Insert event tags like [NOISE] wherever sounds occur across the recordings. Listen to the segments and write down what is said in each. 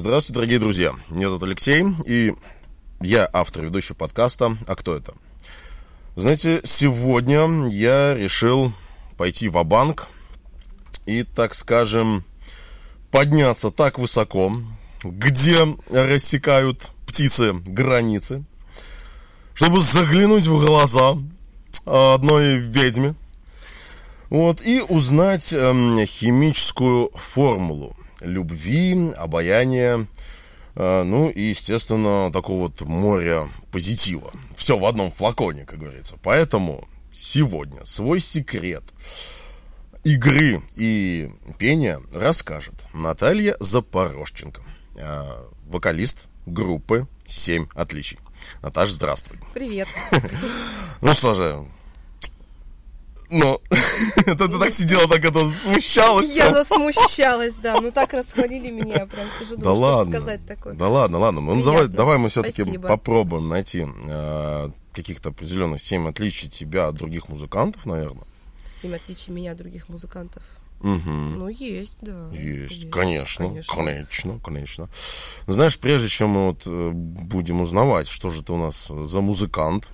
Здравствуйте, дорогие друзья. Меня зовут Алексей, и я автор ведущего подкаста «А кто это?». Знаете, сегодня я решил пойти в банк и, так скажем, подняться так высоко, где рассекают птицы границы, чтобы заглянуть в глаза одной ведьме, вот, и узнать эм, химическую формулу любви, обаяния, э, ну и, естественно, такого вот моря позитива. Все в одном флаконе, как говорится. Поэтому сегодня свой секрет игры и пения расскажет Наталья Запорожченко, э, вокалист группы «Семь отличий». Наташа, здравствуй. Привет. [LAUGHS] Ну что же, ну, это ты так сидела, так это смущалась. Я засмущалась, да. Ну так расхвалили меня, я прям сижу, да ладно, сказать такое. Да ладно, ладно. Ну давай, давай мы все-таки попробуем найти э, каких-то определенных семь отличий тебя от других музыкантов, наверное. Семь отличий меня от других музыкантов. Угу. Ну, есть, да. Есть, есть конечно, конечно, конечно, конечно. Но знаешь, прежде чем мы вот э, будем узнавать, что же ты у нас за музыкант,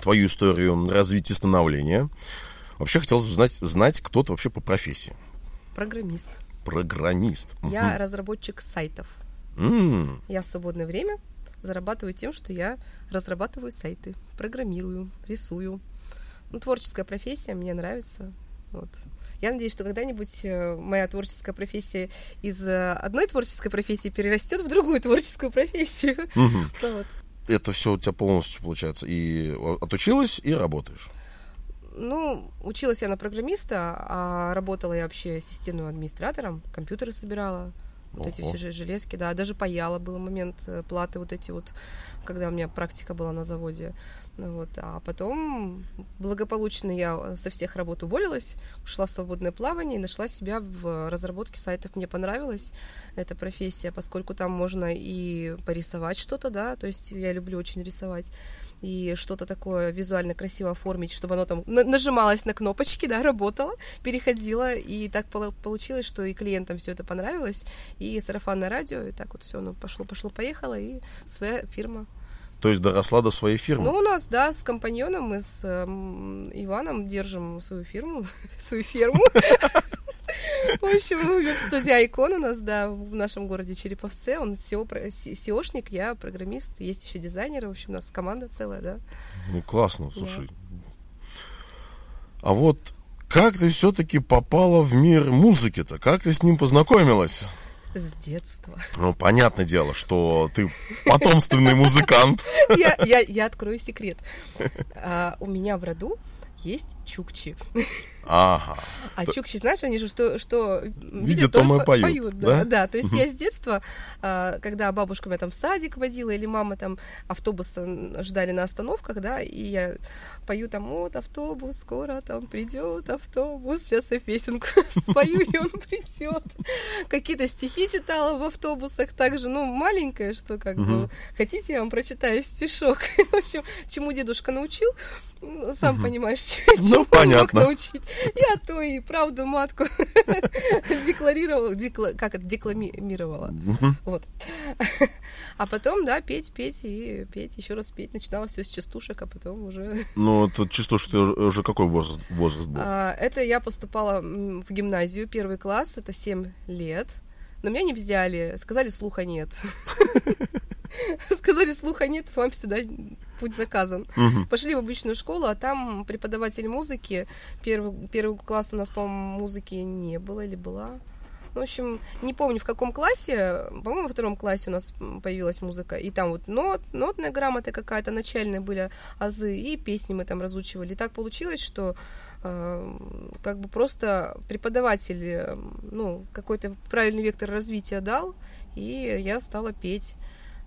твою историю развития становления, Вообще хотелось бы знать, знать кто ты вообще по профессии. Программист. Программист. Я угу. разработчик сайтов. Mm. Я в свободное время зарабатываю тем, что я разрабатываю сайты, программирую, рисую. Ну, творческая профессия, мне нравится. Вот. Я надеюсь, что когда-нибудь э, моя творческая профессия из э, одной творческой профессии перерастет в другую творческую профессию. Угу. [LAUGHS] вот. Это все у тебя полностью получается. И отучилась, и работаешь. Ну, училась я на программиста, а работала я вообще системным администратором, компьютеры собирала, вот Ого. эти все железки, да, даже паяла, был момент э, платы вот эти вот, когда у меня практика была на заводе. Вот. А потом благополучно я со всех работ уволилась, ушла в свободное плавание и нашла себя в разработке сайтов. Мне понравилась эта профессия, поскольку там можно и порисовать что-то, да, то есть я люблю очень рисовать, и что-то такое визуально красиво оформить, чтобы оно там нажималось на кнопочки, да, работало, переходило, и так получилось, что и клиентам все это понравилось, и сарафанное радио, и так вот все, ну, пошло, пошло, поехало, и своя фирма то есть доросла до своей фирмы? Ну, у нас, да, с компаньоном мы с э, Иваном держим свою фирму, [LAUGHS] свою ферму. В общем, веб-студия Айкон у нас, да, в нашем городе Череповце. Он SEO-шник, я программист, есть еще дизайнеры. В общем, у нас команда целая, да. Ну, классно, слушай. А вот как ты все-таки попала в мир музыки-то? Как ты с ним познакомилась? С детства. Ну, понятное дело, что ты потомственный музыкант. Я, я, я открою секрет. А, у меня в роду есть чукчи. Ага. А чукчи, знаешь, они же что, что видят, то мы поют. поют да? да, да. То есть я с детства, а, когда бабушка меня там в садик водила, или мама там автобус ждали на остановках, да, и я пою там, вот автобус, скоро там придет автобус, сейчас я песенку [LAUGHS] спою, и он придет. Какие-то стихи читала в автобусах также, ну, маленькая, что как бы, хотите, я вам прочитаю стишок. [LAUGHS] В общем, чему дедушка научил, сам понимаешь, [LAUGHS] ну, чему понятно. мог научить. Я то и правду матку [LAUGHS] декларировала, декла, как это, декламировала. Вот. А потом, да, петь, петь и петь, еще раз петь. Начинала все с частушек, а потом уже... Ну, тут частушек уже какой возраст, возраст был? А, это я поступала в гимназию, первый класс, это 7 лет. Но меня не взяли, сказали, слуха нет. [LAUGHS] Сказали, слуха нет, вам сюда путь заказан. Угу. Пошли в обычную школу, а там преподаватель музыки, первый, первый класс у нас, по-моему, музыки не было или была. В общем, не помню, в каком классе, по-моему, во втором классе у нас появилась музыка, и там вот нот, нотная грамота какая-то, начальные были азы, и песни мы там разучивали. И так получилось, что э, как бы просто преподаватель, э, ну, какой-то правильный вектор развития дал, и я стала петь.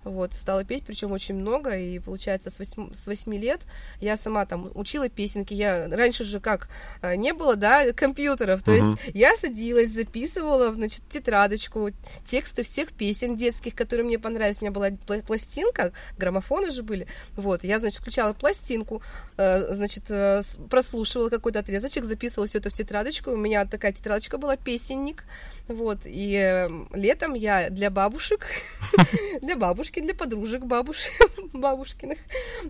Вот, стала петь, причем очень много, и получается с 8, с 8 лет я сама там учила песенки, я раньше же как, э, не было, да, компьютеров, то uh-huh. есть я садилась, записывала, значит, тетрадочку, тексты всех песен детских, которые мне понравились, у меня была пластинка, граммофоны же были, вот, я, значит, включала пластинку, э, значит, э, прослушивала какой-то отрезочек, записывала все это в тетрадочку, у меня такая тетрадочка была, песенник, вот, и летом я для бабушек, [LAUGHS] для бабушки бабушки, для подружек бабуш... [LAUGHS] бабушкиных.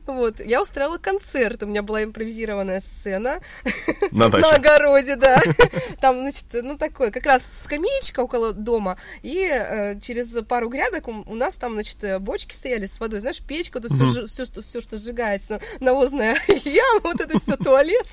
Вот. Я устраивала концерт, у меня была импровизированная сцена на, [LAUGHS] на огороде, да. [LAUGHS] Там, значит, ну такое, как раз скамеечка около дома, и э, через пару грядок у, у нас там, значит, бочки стояли с водой, знаешь, печка, тут все, все, что, все, что сжигается, навозная яма, вот это все туалет,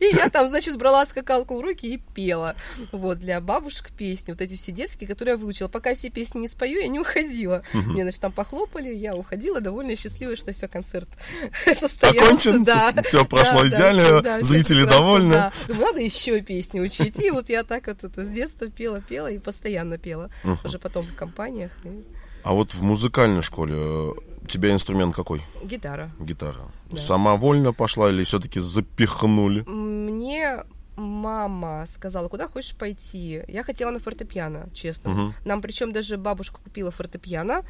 и я там, значит, брала скакалку в руки и пела, вот, для бабушек песни, вот эти все детские, которые я выучила. Пока все песни не спою, я не уходила. Мне, значит, там похлопали похлопали, я уходила довольно счастливая, что все, концерт [LAUGHS] состоялся. Окончен, да. все прошло да, идеально, да, зрители довольны. Да. Думаю, надо еще песни учить. И вот я так вот это с детства пела, пела и постоянно пела. Uh-huh. Уже потом в компаниях. И... А вот в музыкальной школе э, у тебя инструмент какой? Гитара. Гитара. Да. Самовольно пошла или все-таки запихнули? Мне мама сказала, куда хочешь пойти. Я хотела на фортепиано, честно. Угу. Нам причем даже бабушка купила фортепиано.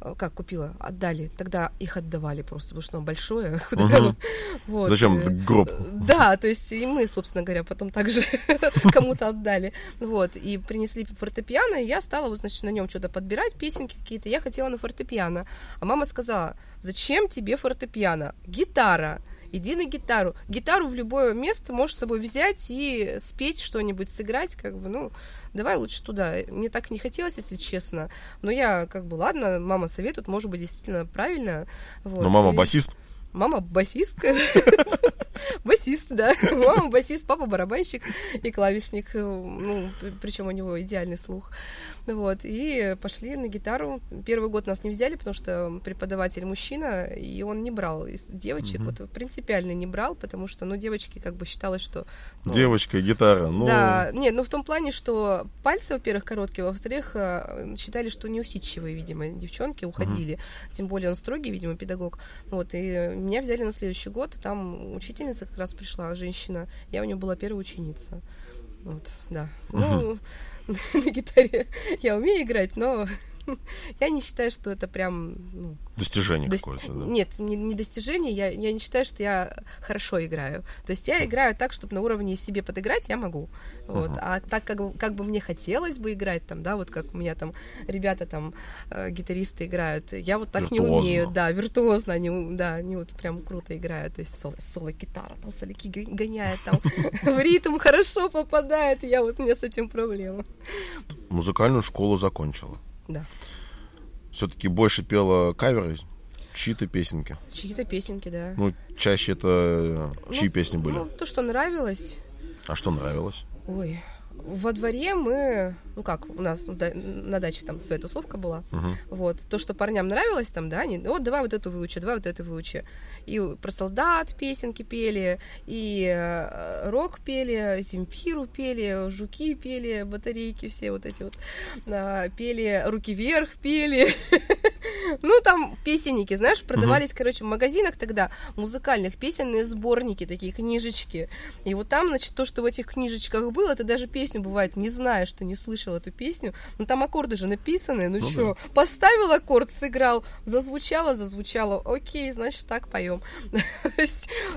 Э, как купила, отдали. Тогда их отдавали просто, потому что оно большое. [LAUGHS] Угу. вот. Зачем э, гроб? Да, то есть и мы, собственно говоря, потом также [LAUGHS] кому-то отдали. Вот, и принесли фортепиано, и я стала, вот, значит, на нем что-то подбирать, песенки какие-то. Я хотела на фортепиано. А мама сказала, зачем тебе фортепиано? Гитара иди на гитару. Гитару в любое место можешь с собой взять и спеть что-нибудь, сыграть, как бы, ну, давай лучше туда. Мне так не хотелось, если честно, но я, как бы, ладно, мама советует, может быть, действительно правильно. Вот. Но мама и... басист? Мама басистка. [LAUGHS] Басист, да. [LAUGHS] Мама басист, папа барабанщик и клавишник. Ну, причем у него идеальный слух. Вот, и пошли на гитару. Первый год нас не взяли, потому что преподаватель мужчина, и он не брал девочек, угу. вот принципиально не брал, потому что, ну, девочки как бы считалось, что... Ну, Девочка, гитара, ну... Да, нет, ну в том плане, что пальцы, во-первых, короткие, во-вторых, э, считали, что неусидчивые, видимо, девчонки уходили, угу. тем более он строгий, видимо, педагог. Вот, и меня взяли на следующий год, там учительница как раз пришла, женщина, я у нее была первая ученица. Вот, да. Ну, [LAUGHS] на гитаре я умею играть, но [LAUGHS] я не считаю, что это прям... Ну, достижение до... какое-то, да? Нет, не, не достижение, я, я не считаю, что я хорошо играю. То есть я играю так, чтобы на уровне себе подыграть я могу. Вот. Uh-huh. А так, как, как бы мне хотелось бы играть, там, да, вот как у меня там ребята там, э, гитаристы играют, я вот так виртуозно. не умею, да, виртуозно, они, да, они вот прям круто играют, то есть соло, соло-гитара, там солики гоняет, там [LAUGHS] в ритм хорошо попадает, я вот, у меня с этим проблема. Музыкальную школу закончила. Да. Все-таки больше пела каверы, чьи-то песенки. Чьи-то песенки, да. Ну, чаще это ну, чьи песни были? Ну, то, что нравилось. А что нравилось? Ой, во дворе мы, ну как, у нас на даче там своя тусовка была, uh-huh. вот, то, что парням нравилось там, да, они, вот давай вот эту выучи, давай вот эту выучи, и про солдат песенки пели, и э, рок пели, Земфиру пели, жуки пели, батарейки все вот эти вот, э, пели, руки вверх пели, [LAUGHS] ну, там песенники, знаешь, продавались, uh-huh. короче, в магазинах тогда музыкальных песенные сборники, такие книжечки. И вот там, значит, то, что в этих книжечках было, ты даже песню, бывает, не знаешь, что не слышал эту песню. Но там аккорды же написаны. Ну, ну что, да. поставил аккорд, сыграл, зазвучало, зазвучало. Окей, значит, так поем. [LAUGHS]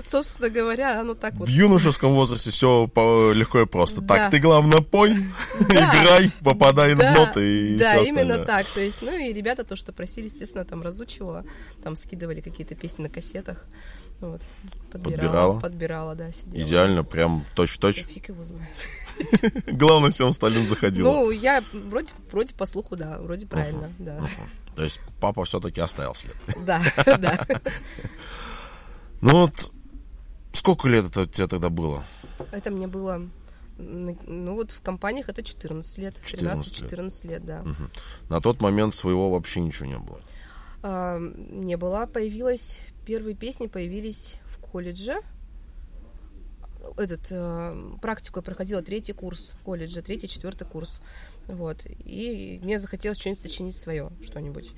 Собственно говоря, оно так вот. В юношеском возрасте все легко и просто. Так, ты главное пой, [LAUGHS] играй, попадай в ноты и Да, именно так. То есть, ну и ребята то, что просили, естественно, там разучивала, там скидывали какие-то песни на кассетах, вот, подбирала, подбирала, подбирала да, сидела. Идеально, прям точь-точь. Фиг его знает. [LAUGHS] Главное, всем остальным заходило. Ну, я вроде, вроде по слуху, да, вроде правильно, да. То есть папа все-таки оставил след. Да, [LAUGHS] да. Ну вот, сколько лет это тебе тогда было? Это мне было ну вот в компаниях это 14 лет, 13-14 лет. да. Угу. На тот момент своего вообще ничего не было? А, не было. Появилась, первые песни появились в колледже. Этот, э, практику я проходила третий курс в колледже, третий, четвертый курс. Вот. И мне захотелось что-нибудь сочинить свое, что-нибудь.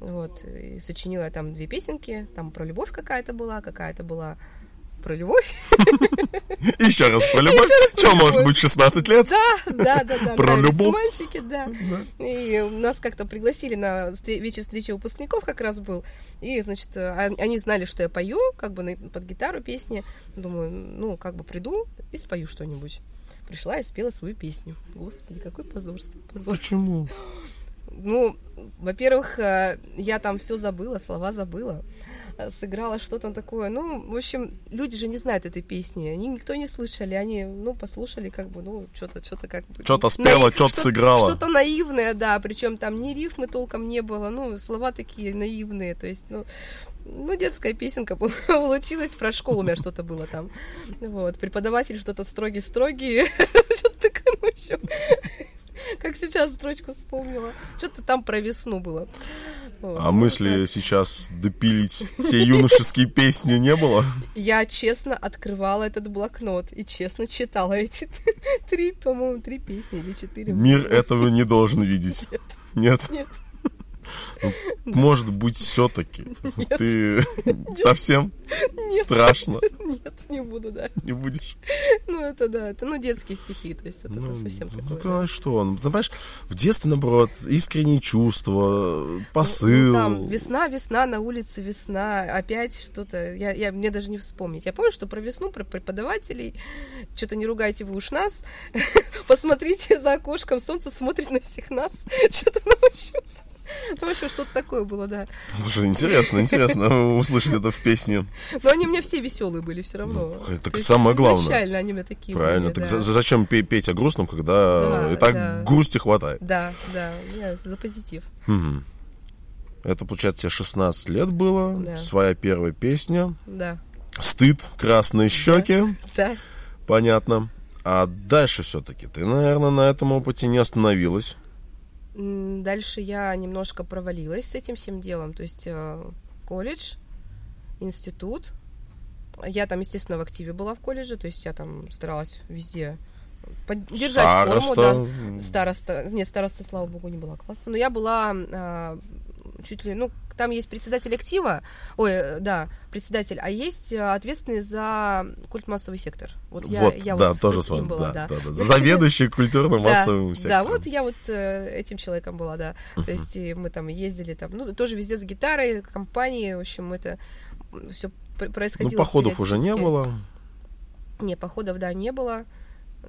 Вот, и сочинила я там две песенки, там про любовь какая-то была, какая-то была про любовь. [LAUGHS] Еще раз про любовь. Что, может быть, 16 лет? Да, да, да, да. Про любовь. мальчики, да. И нас как-то пригласили на вечер встречи выпускников как раз был. И, значит, а, они знали, что я пою, как бы под гитару песни. Думаю, ну, как бы приду и спою что-нибудь. Пришла и спела свою песню. Господи, какой позорство. позор. Почему? Ну, во-первых, э, я там все забыла, слова забыла сыграла что-то такое. Ну, в общем, люди же не знают этой песни. Они никто не слышали. Они, ну, послушали, как бы, ну, что-то, что-то как бы... Что-то спела, наив... что-то сыграла. Что-то наивное, да. Причем там ни рифмы толком не было. Ну, слова такие наивные. То есть, ну, ну, детская песенка [LAUGHS] получилась, про школу у меня что-то было там. Вот, преподаватель что-то строгий-строгий, [LAUGHS] что-то такое, ну, еще [LAUGHS] как сейчас строчку вспомнила. Что-то там про весну было. А мысли сейчас допилить те юношеские песни не было? Я честно открывала этот блокнот и честно читала эти [LAUGHS] три, по-моему, три песни или четыре. Мир этого не должен видеть. [LAUGHS] Нет? Нет. Ну, может быть, все-таки ты совсем страшно. Нет, не буду, да. Не будешь. Ну, это да, это ну детские стихи, то есть это ну, совсем ну, такое. Ну, да. что, ну, понимаешь, в детстве, наоборот, искренние чувства, посыл. Там весна, весна, на улице весна, опять что-то, я, мне даже не вспомнить. Я помню, что про весну, про преподавателей, что-то не ругайте вы уж нас, [LAUGHS] посмотрите за окошком, солнце смотрит на всех нас, что-то, в ну, в общем, что-то такое было, да. Слушай, интересно, интересно услышать это в песне. Но они у меня все веселые были все равно. Ну, это самое главное. Изначально они меня такие Правильно. так зачем петь о грустном, когда и так грусти хватает? Да, да, я за позитив. Это, получается, тебе 16 лет было, своя первая песня. Да. Стыд, красные щеки. Да. Понятно. А дальше все-таки ты, наверное, на этом опыте не остановилась. Дальше я немножко провалилась с этим всем делом. То есть э, колледж, институт. Я там, естественно, в активе была в колледже, то есть я там старалась везде поддержать староста. форму, да. Староста, нет, староста, слава богу, не была класса, но я была а, чуть ли, ну, там есть председатель актива, ой, э, да, председатель, а есть э, ответственный за культмассовый сектор. Вот, я, вот я да, вот тоже с вами, была, да, да. Да, да. Заведующий культурно-массовым сектором. Да, вот я вот э, этим человеком была, да. То есть мы там ездили там, ну, тоже везде с гитарой, компании, в общем, это все происходило. Ну, походов уже не было. Не, походов, да, не было.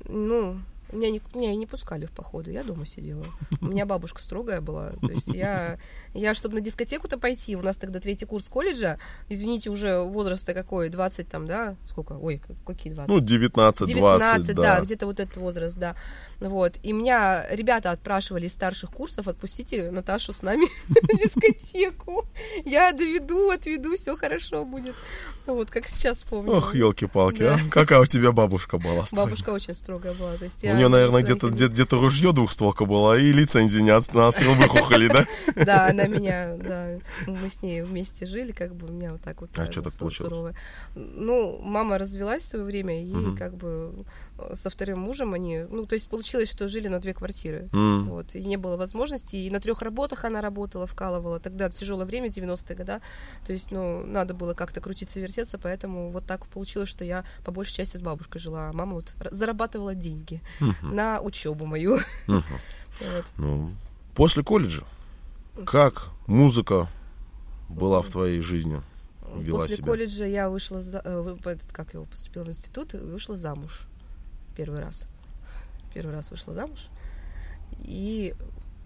Ну, меня не, меня не пускали в походы, я дома сидела. У меня бабушка строгая была. То есть я, я чтобы на дискотеку-то пойти, у нас тогда третий курс колледжа, извините, уже возраста какой, 20 там, да? Сколько? Ой, какие 20? Ну, 19, 19 да. да, где-то вот этот возраст, да. Вот. И меня ребята отпрашивали из старших курсов, отпустите Наташу с нами [LAUGHS] на дискотеку. Я доведу, отведу, все хорошо будет. Вот, как сейчас помню. Ох, елки-палки, а? Какая у тебя бабушка была? Бабушка очень строгая была. То есть я нее, наверное, где-то где, где ружье двухстволка была, и лицензии не на стрел выхухоли, да? [LAUGHS] Да, она меня, да, мы с ней вместе жили, как бы у меня вот так вот. А что так получилось? Ну, мама развелась в свое время, и как бы со вторым мужем они, ну, то есть получилось, что жили на две квартиры, mm. вот, и не было возможности, и на трех работах она работала, вкалывала, тогда тяжелое время, 90-е годы, то есть, ну, надо было как-то крутиться, вертеться, поэтому вот так получилось, что я по большей части с бабушкой жила, а мама вот зарабатывала деньги mm-hmm. на учебу мою. Mm-hmm. [LAUGHS] вот. ну, после колледжа, как музыка была в твоей жизни? Вела После себя? колледжа я вышла, за, э, как его поступила в институт, вышла замуж первый раз. Первый раз вышла замуж. И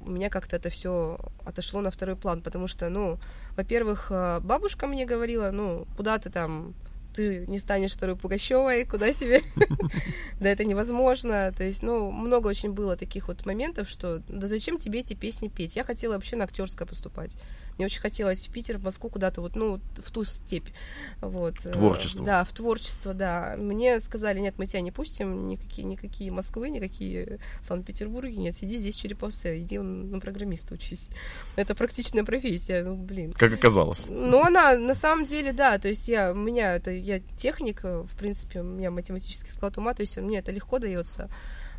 у меня как-то это все отошло на второй план, потому что, ну, во-первых, э, бабушка мне говорила, ну, куда ты там ты не станешь второй Пугачевой, куда себе? [LAUGHS] да это невозможно. То есть, ну, много очень было таких вот моментов, что да зачем тебе эти песни петь? Я хотела вообще на актерское поступать. Мне очень хотелось в Питер, в Москву, куда-то вот, ну, в ту степь. Вот. Творчество. Да, в творчество, да. Мне сказали, нет, мы тебя не пустим, никакие, никакие Москвы, никакие Санкт-Петербурги, нет, сиди здесь, Череповце, иди на программиста учись. Это практичная профессия, ну, блин. Как оказалось. Ну, она, на самом деле, да, то есть я, у меня, это, я техник, в принципе, у меня математический склад ума, то есть мне это легко дается.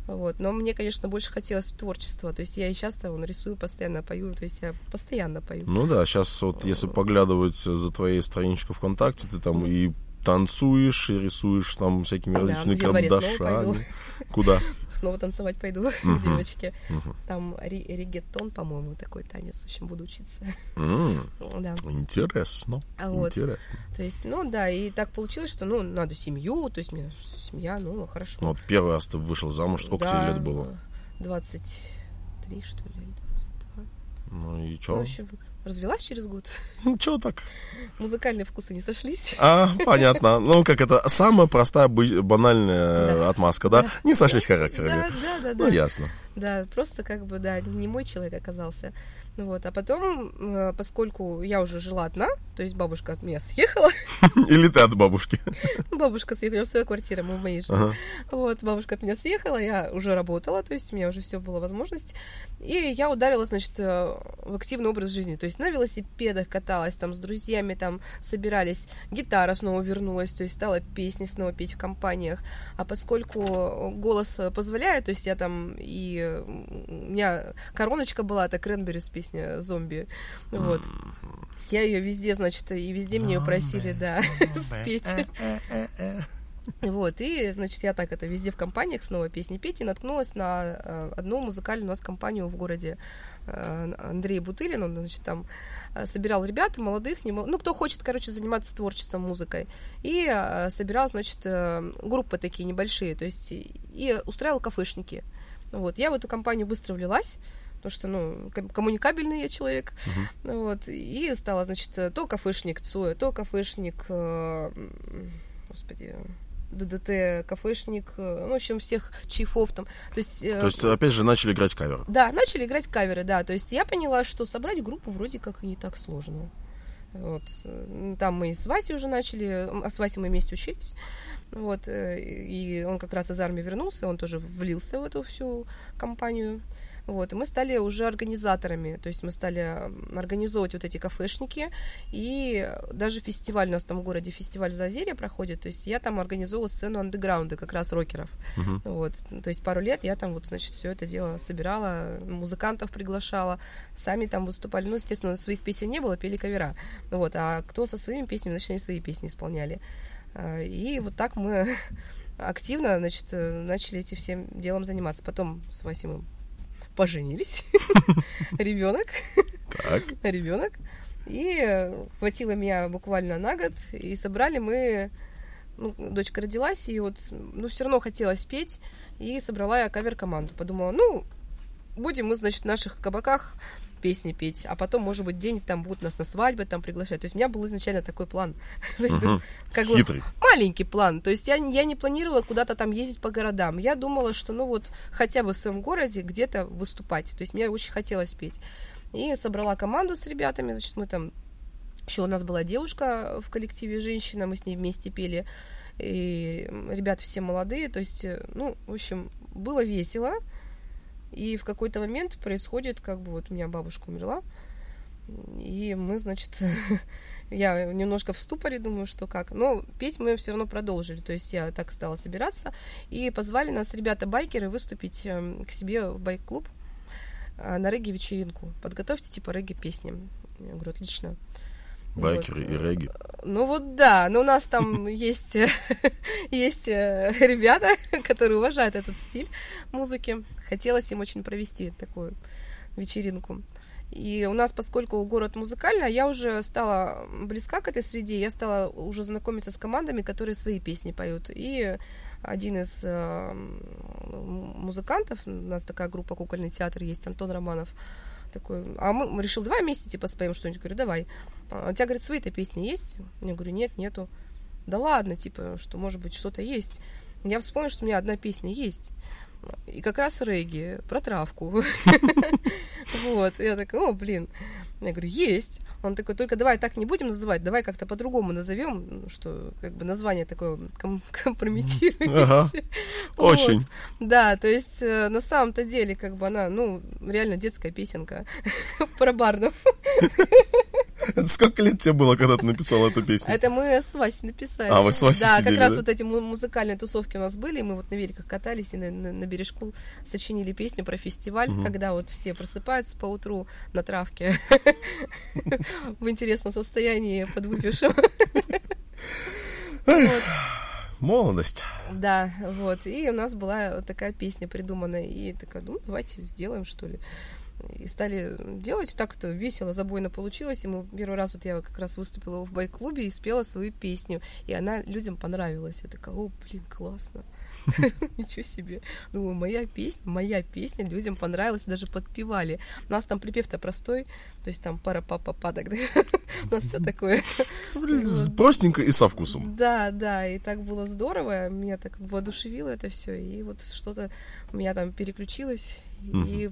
Вот. Но мне, конечно, больше хотелось творчества. То есть я и часто вон, рисую, постоянно пою. То есть я постоянно пою. Ну да, сейчас вот если поглядывать за твоей страничкой ВКонтакте, ты там и танцуешь и рисуешь там всякими Да, различными пойду. карандашами. Куда? [LAUGHS] Снова танцевать пойду [LAUGHS] к девочке. Мгм. Там ре- регетон, по-моему, такой танец. В общем, буду учиться. [LAUGHS] Да. Интересно. А вот. Интересно. То есть, ну да, и так получилось, что, ну, надо семью, то есть мне семья, ну, хорошо. Ну, вот первый раз ты вышел замуж, сколько Да, тебе лет было? 23, что ли, или 22. Ну и Ну, в общем, развелась через год. [LAUGHS] Ну, чё так? Музыкальные вкусы не сошлись. А, понятно. Ну, как это, самая простая, банальная Да. отмазка, да? Да. Не сошлись Да, характерами. да, да, Ну, да. ясно. Да, просто как бы, да, не мой человек оказался. Ну вот, а потом, э, поскольку я уже жила одна, то есть бабушка от меня съехала, [LAUGHS] Или ты от бабушки. [LAUGHS] бабушка съехала в свою квартиру, мы в моей жили. Ага. Вот, бабушка от меня съехала, я уже работала, то есть у меня уже все была возможность. И я ударила, значит, э, в активный образ жизни. То есть на велосипедах каталась, там с друзьями там собирались, гитара снова вернулась, то есть стала песни снова петь в компаниях. А поскольку голос э, позволяет, то есть я там и э, у меня короночка была, это Кренберис песня «Зомби». Вот. Я ее везде, значит, и везде мне ее просили, да, [LAUGHS] спеть. Вот, и, значит, я так это везде в компаниях снова песни петь, и наткнулась на э, одну музыкальную у нас компанию в городе э, Андрей Бутылин, он, значит, там э, собирал ребят, молодых, не мол- ну, кто хочет, короче, заниматься творчеством, музыкой, и э, собирал, значит, э, группы такие небольшие, то есть, и- и устраивал кафешники. Вот, я в эту компанию быстро влилась, потому что, ну, ком- коммуникабельный я человек, вот, и стала, значит, то кафешник Цоя, то кафешник, э, господи, ДДТ, кафешник, э, ну, в общем, всех чайфов там. То есть, э, То есть, опять же, начали играть кавер. да, начали играть каверы, да. То есть я поняла, что собрать группу вроде как и не так сложно. Вот. Там мы с Васей уже начали, а с Васей мы вместе учились. Вот. э, И он как раз из армии вернулся, он тоже влился в эту всю компанию. Вот, и мы стали уже организаторами, то есть мы стали организовывать вот эти кафешники, и даже фестиваль у нас там в городе, фестиваль Зазерья проходит, то есть я там организовывала сцену андеграунда, как раз рокеров, Мгм. вот, то есть пару лет я там вот, значит, все это дело собирала, музыкантов приглашала, сами там выступали, ну, естественно, своих песен не было, пели кавера, вот, а кто со своими песнями, значит, они свои песни исполняли. А, И вот так мы [LAUGHS] активно, значит, э, начали этим всем делом заниматься. Потом с мы поженились. [LAUGHS] Ребенок. Так. Ребенок. И э, хватило меня буквально на год. И собрали мы... Ну, дочка родилась, и вот, ну, все равно хотелось петь. И собрала я кавер-команду. Подумала, ну, будем мы, значит, в наших кабаках песни петь, а потом, может быть, день там будут нас на свадьбы там приглашать. То есть у меня был изначально такой план. [LAUGHS] Как бы маленький план. То есть я, я не планировала куда-то там ездить по городам. Я думала, что ну вот хотя бы в своем городе где-то выступать. То есть мне очень хотелось петь. И собрала команду с ребятами. Значит, мы там... Еще у нас была девушка в коллективе, женщина, мы с ней вместе пели. И ребята все молодые. То есть, э, ну, в общем, было весело. И в какой-то момент происходит, как бы вот у меня бабушка умерла. И мы, значит, [LAUGHS] я немножко в ступоре, думаю, что как. Но петь мы все равно продолжили. То есть я так стала собираться. И позвали нас ребята-байкеры выступить эм, к себе в байк-клуб э, на регги-вечеринку. Подготовьте типа регги-песни. Я говорю, отлично. Байкеры Вот. и регги. Ну вот да, но у нас там [LAUGHS] есть, [LAUGHS] есть э, ребята, [LAUGHS] которые уважают этот стиль музыки. Хотелось им очень провести такую вечеринку. И у нас, поскольку город музыкальный, я уже стала близка к этой среде, я стала уже знакомиться с командами, которые свои песни поют. И один из э, музыкантов, у нас такая группа «Кукольный театр» есть, Антон Романов, такой, а мы решил, давай вместе, типа, споем что-нибудь. Говорю, давай. А у тебя, говорит, свои-то песни есть? Я говорю, нет, нету. Да ладно, типа, что, может быть, что-то есть. Я вспомнила, что у меня одна песня есть. И как раз регги, про травку. [LAUGHS] Вот. Я такая, о, блин. Я говорю, есть. Он такой, только давай так не будем называть, давай как-то по-другому назовем, что как бы название такое ком- [LAUGHS] компрометирующее. Ага. Вот. Очень. Да, то есть э, на самом-то деле, как бы она, ну, реально детская песенка [LAUGHS] про барнов. Это сколько лет тебе было, когда ты написал эту песню? Это мы с Васей написали. А, вы с Васей Да, сидели, как раз да? вот эти му- музыкальные тусовки у нас были, и мы вот на великах катались и на, на- на бережку сочинили песню про фестиваль, когда вот все просыпаются по утру на травке [LAUGHS] в интересном состоянии, подвыпившем. Вот. Молодость. Да, вот. И у нас была вот такая песня придуманная. И такая, ну, давайте сделаем, что ли. И стали делать. Так-то весело, забойно получилось. И мы первый раз, вот я как раз выступила в байк-клубе и спела свою песню. И она людям понравилась. Я такая, о, блин, классно. [LAUGHS] Ничего себе. Думаю, моя песня, моя песня людям понравилась, даже подпевали. У нас там припев-то простой, то есть там пара папа па тогда. У нас все такое. [LAUGHS] Простенько и со вкусом. Да, да, и так было здорово, меня так воодушевило это все, и вот что-то у меня там переключилось, и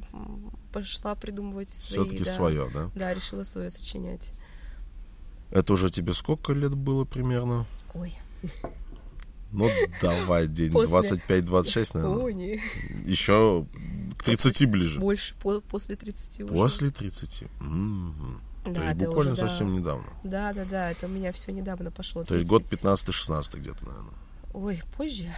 пошла придумывать свои, Все-таки свое, да? Да, решила свое сочинять. Это уже тебе сколько лет было примерно? Ой, Ну, давай, день После. 25-26, наверное. ой, не. Еще к 30 ближе. Больше по- после 30 уже. После 30. Мгм. То Да, есть буквально уже, да. совсем недавно. Да, да, да, это у меня все недавно пошло. То есть год 30. 15-16 где-то, наверное. Ой, позже.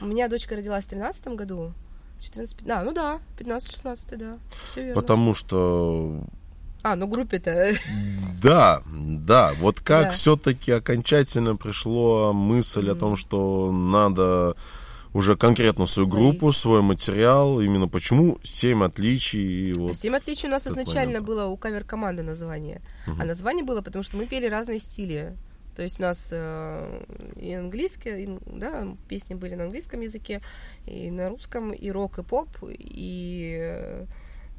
У меня дочка родилась в 13 году. 14, да, ну да, 15-16, да, все верно. Потому что А, ну группе-то Да, да. Вот как Да. все-таки окончательно пришло мысль о том, что надо уже конкретно свою Свои. группу, свой материал. Именно почему семь отличий. И вот. Семь отличий у нас изначально момент. было у кавер-команды название. А название было, потому что мы пели разные стили. То есть у нас э, и английские, и, да, песни были на английском языке, и на русском, и рок, и поп, и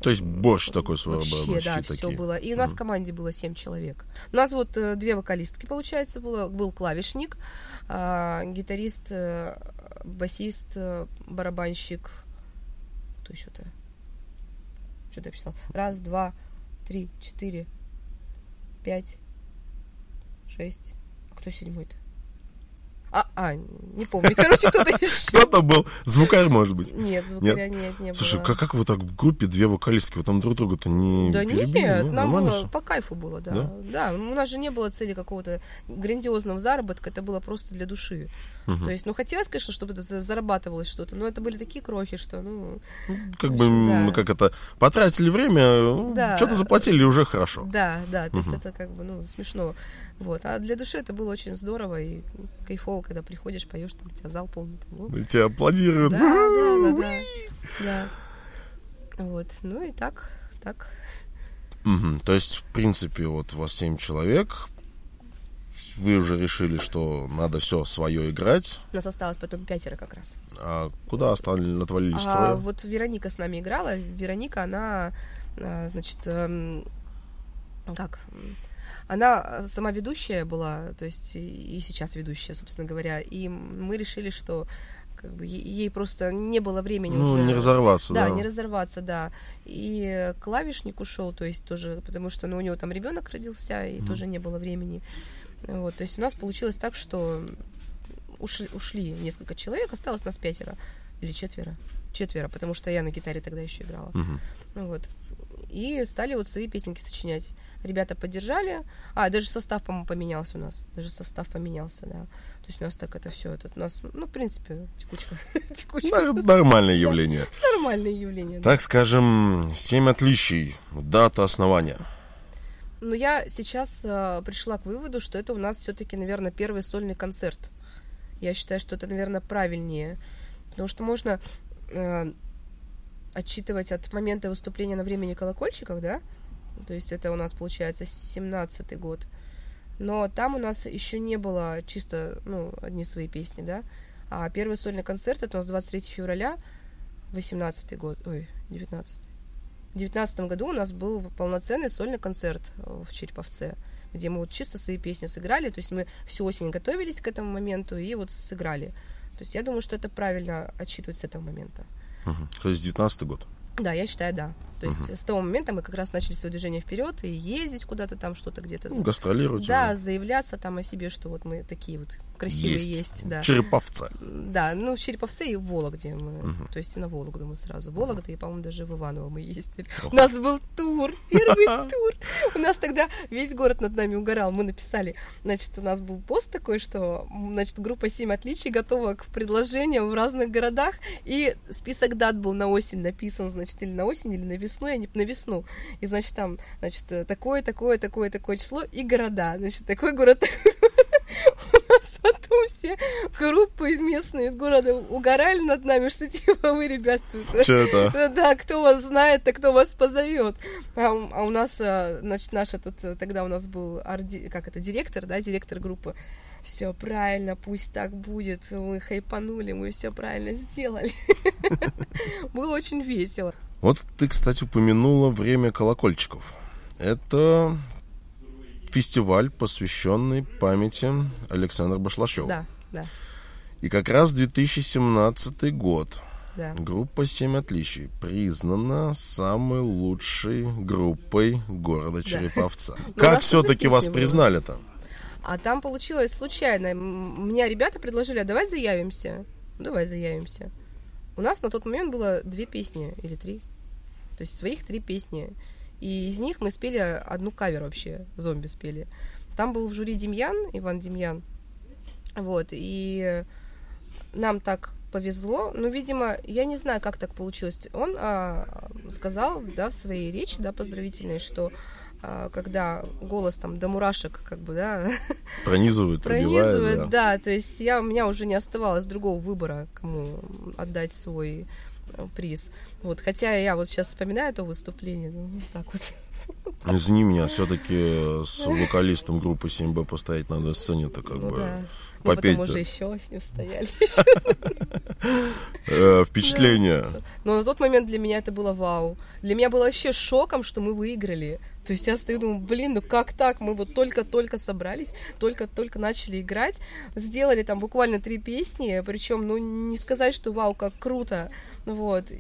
То есть борщ такой своеобразный. вообще, да, такие. все было. И у нас в команде было семь человек. У нас вот э, две вокалистки, получается, было. Был клавишник, а, гитарист, э, басист, э, барабанщик. Кто еще-то? Что-то я писал. Раз, два, три, четыре, пять, шесть. А кто седьмой-то? А, а, не помню. Короче, кто-то [LAUGHS] еще. Кто-то был звукарь, может быть. Нет, звукаря нет, не было. Слушай, как, как вы так в группе две вокалистки, вы там друг друга-то не Да перебили? нет, ну? нам было всё? по кайфу было, да. Да? да. у нас же не было цели какого-то грандиозного заработка, это было просто для души. То есть, ну хотелось, конечно, чтобы это за- зарабатывалось что-то, но это были такие крохи, что, ну, Как в бы, да. как это, потратили время, Да. что-то заплатили, уже хорошо. да, да, то есть это как бы, ну, смешно. Вот. А для души это было очень здорово и кайфово, когда приходишь, поешь, там, у тебя зал полный. Там, ну, И Тебя аплодируют. да, да, да, да, да. Вот, ну и так, так. Мгм. То есть, в принципе, вот у вас семь человек, вы уже решили, что надо все свое играть. У нас осталось потом пятеро как раз. А куда остались, отвалились А, трое? вот Вероника с нами играла. Вероника, она, а, значит, эм, как? Она сама ведущая была, то есть и сейчас ведущая, собственно говоря. И мы решили, что как бы ей просто не было времени Ну, уже. не разорваться, да. Да, не разорваться, да. И клавишник ушел, то есть тоже, потому что ну, у него там ребенок родился, и тоже не было времени. Вот, то есть у нас получилось так, что ушли, ушли несколько человек, осталось нас пятеро или четверо. Четверо, потому что я на гитаре тогда еще играла. Ну Вот. И стали вот свои песенки сочинять. Ребята поддержали. А, даже состав, по-моему, поменялся у нас. Даже состав поменялся, да. То есть у нас так это все. Это у нас, ну, в принципе, текучка. [LAUGHS] Текучка. Ну, Нормальное явление. [LAUGHS] Нормальное явление. Так скажем, семь отличий, дата основания. Но я сейчас э, пришла к выводу, что это у нас все-таки, наверное, первый сольный концерт. Я считаю, что это, наверное, правильнее. Потому что можно э, отчитывать от момента выступления на времени колокольчиков, да? То есть это у нас получается 17-й год. Но там у нас еще не было чисто, ну, одни свои песни, да? А первый сольный концерт это у нас 23 февраля, 18 год, ой, 19 в девятнадцатом году у нас был полноценный сольный концерт в Череповце, где мы вот чисто свои песни сыграли, то есть мы всю осень готовились к этому моменту и вот сыграли. То есть я думаю, что это правильно отсчитывать с этого момента. Мгм. То есть 19 год. Да, я считаю, да. То есть uh-huh. с того момента мы как раз начали свое движение вперед и ездить куда-то там, что-то где-то. Ну, гастролировать. Да, уже. заявляться там о себе, что вот мы такие вот красивые есть. есть да. Череповцы. Да, ну, Череповцы и в Вологде мы, uh-huh. то есть и на Вологду мы сразу. Вологда, и, по-моему, даже в Иваново мы ездили. Uh-huh. У нас был тур, [LAUGHS] первый тур. У нас тогда весь город над нами угорал. Мы написали, значит, у нас был пост такой, что, значит, группа 7 отличий готова к предложениям в разных городах, и список дат был на осень написан, значит, или на осень, или на весну, я не на весну. И, значит, там, значит, такое, такое, такое, такое число и города. Значит, такой город, [LAUGHS] у нас потом все группы из местные, из города угорали над нами, что типа вы, ребят, Что это? [LAUGHS] Да, кто вас знает, так кто вас позовет. А, а у нас, а, значит, наш этот, тогда у нас был, арди, как это, директор, да, директор группы. Все правильно, пусть так будет. Мы хайпанули, мы все правильно сделали. [LAUGHS] Было очень весело. Вот ты, кстати, упомянула время колокольчиков. Это фестиваль, посвященный памяти Александра Башлашева. Да, да. И как раз 2017 год. Да. Группа «Семь отличий» признана самой лучшей группой города Череповца. Да. [LAUGHS] Как все-таки вас признали-то? А там получилось случайно. Меня ребята предложили, а давай заявимся. Давай заявимся. У нас на тот момент было две песни или три. То есть своих три песни. И из них мы спели одну кавер вообще, зомби спели. Там был в жюри Демьян, Иван Демьян. Вот, и нам так повезло. Ну, видимо, я не знаю, как так получилось. Он а, сказал, да, в своей речи, да, поздравительной, что когда голос там до мурашек, как бы, да, [LAUGHS] пронизывает, пронизывает, да. да, то есть я, у меня уже не оставалось другого выбора, кому отдать свой приз. Вот, хотя я вот сейчас вспоминаю то выступление, ну, так вот. Извини меня, все-таки с вокалистом группы 7Б постоять на одной сцене-то как ну, бы да. попеть. Мы потом уже еще с ним стояли. [LAUGHS] Э, впечатление. Но на тот момент для меня это было вау. Для меня было вообще шоком, что мы выиграли. То есть я стою, думаю, блин, ну как так? Мы вот только-только собрались, только-только начали играть, сделали там буквально три песни, причем, ну, не сказать, что вау, как круто, вот,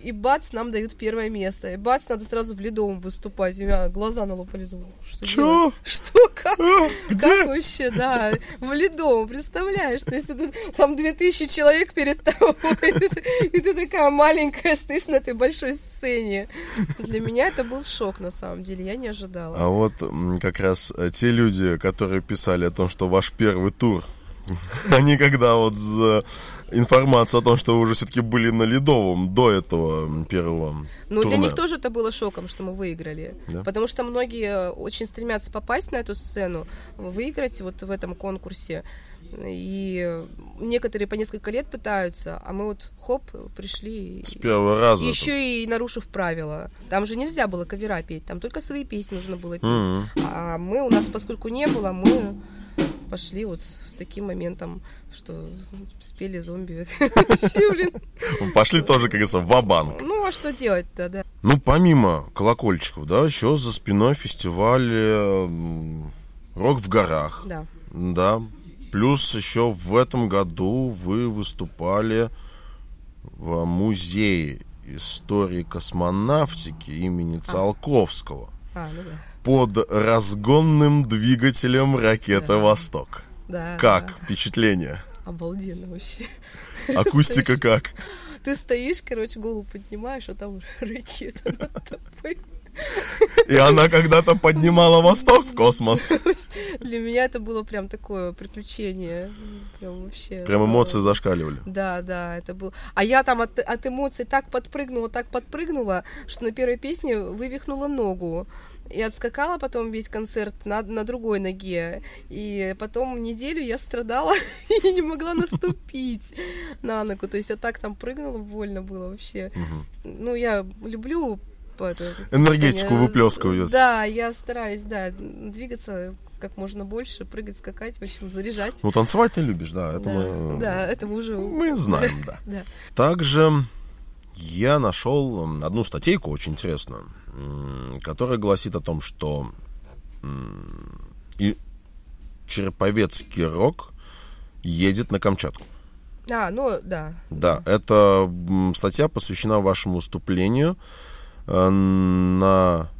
и бац, нам дают первое место. И бац, надо сразу в ледовом выступать. И у меня глаза налопались. Что? Чё? Что? Как? А, где? Как вообще, да, в ледовом, представляешь? То есть это, там две тысячи человек перед тобой, [LAUGHS] и ты такая маленькая стоишь на этой большой сцене. Для меня это был шок, на самом деле, я не ожидала. А вот как раз э, те люди, которые писали о том, что ваш первый тур, [LAUGHS] они когда вот за информацию о том, что вы уже все-таки были на Ледовом до этого первого Ну, турне. для них тоже это было шоком, что мы выиграли. Да? Потому что многие очень стремятся попасть на эту сцену, выиграть вот в этом конкурсе. И некоторые по несколько лет пытаются, а мы вот хоп, пришли. С первого раза. Еще это. и нарушив правила. Там же нельзя было кавера петь, там только свои песни нужно было петь. Mm-hmm. А мы, у нас, поскольку не было, мы пошли вот с таким моментом, что спели зомби. [LAUGHS] Пошли тоже, как говорится, в банк Ну, а что делать-то, да? Ну, помимо колокольчиков, да, еще за спиной фестиваль «Рок в горах». Да. Да. Плюс еще в этом году вы выступали в музее истории космонавтики имени а. Циолковского. А, ну да под разгонным двигателем ракеты да. «Восток». Да. Как да. впечатление? Обалденно вообще. [LAUGHS] Акустика как? Ты стоишь, короче, голову поднимаешь, а там [LAUGHS] ракета над тобой. И она когда-то поднимала Восток в космос. [LAUGHS] Для меня это было прям такое приключение. Прям вообще. Прям эмоции зашкаливали. Да, да, это было. А я там от, от эмоций так подпрыгнула, так подпрыгнула, что на первой песне вывихнула ногу. И отскакала потом весь концерт на, на другой ноге. И потом неделю я страдала [LAUGHS] и не могла наступить на ногу. То есть я так там прыгнула, больно было вообще. Ну, я люблю это, энергетику выплескивают. Да, я стараюсь, да, двигаться как можно больше, прыгать, скакать, в общем, заряжать. Ну, танцевать ты любишь, да, это да, мы... Да, это мы уже... Мы знаем, [LAUGHS] да. да. Также я нашел одну статейку очень интересную которая гласит о том, что и Череповецкий рок едет на Камчатку. А, ну да. Да, эта статья посвящена вашему выступлению э, на,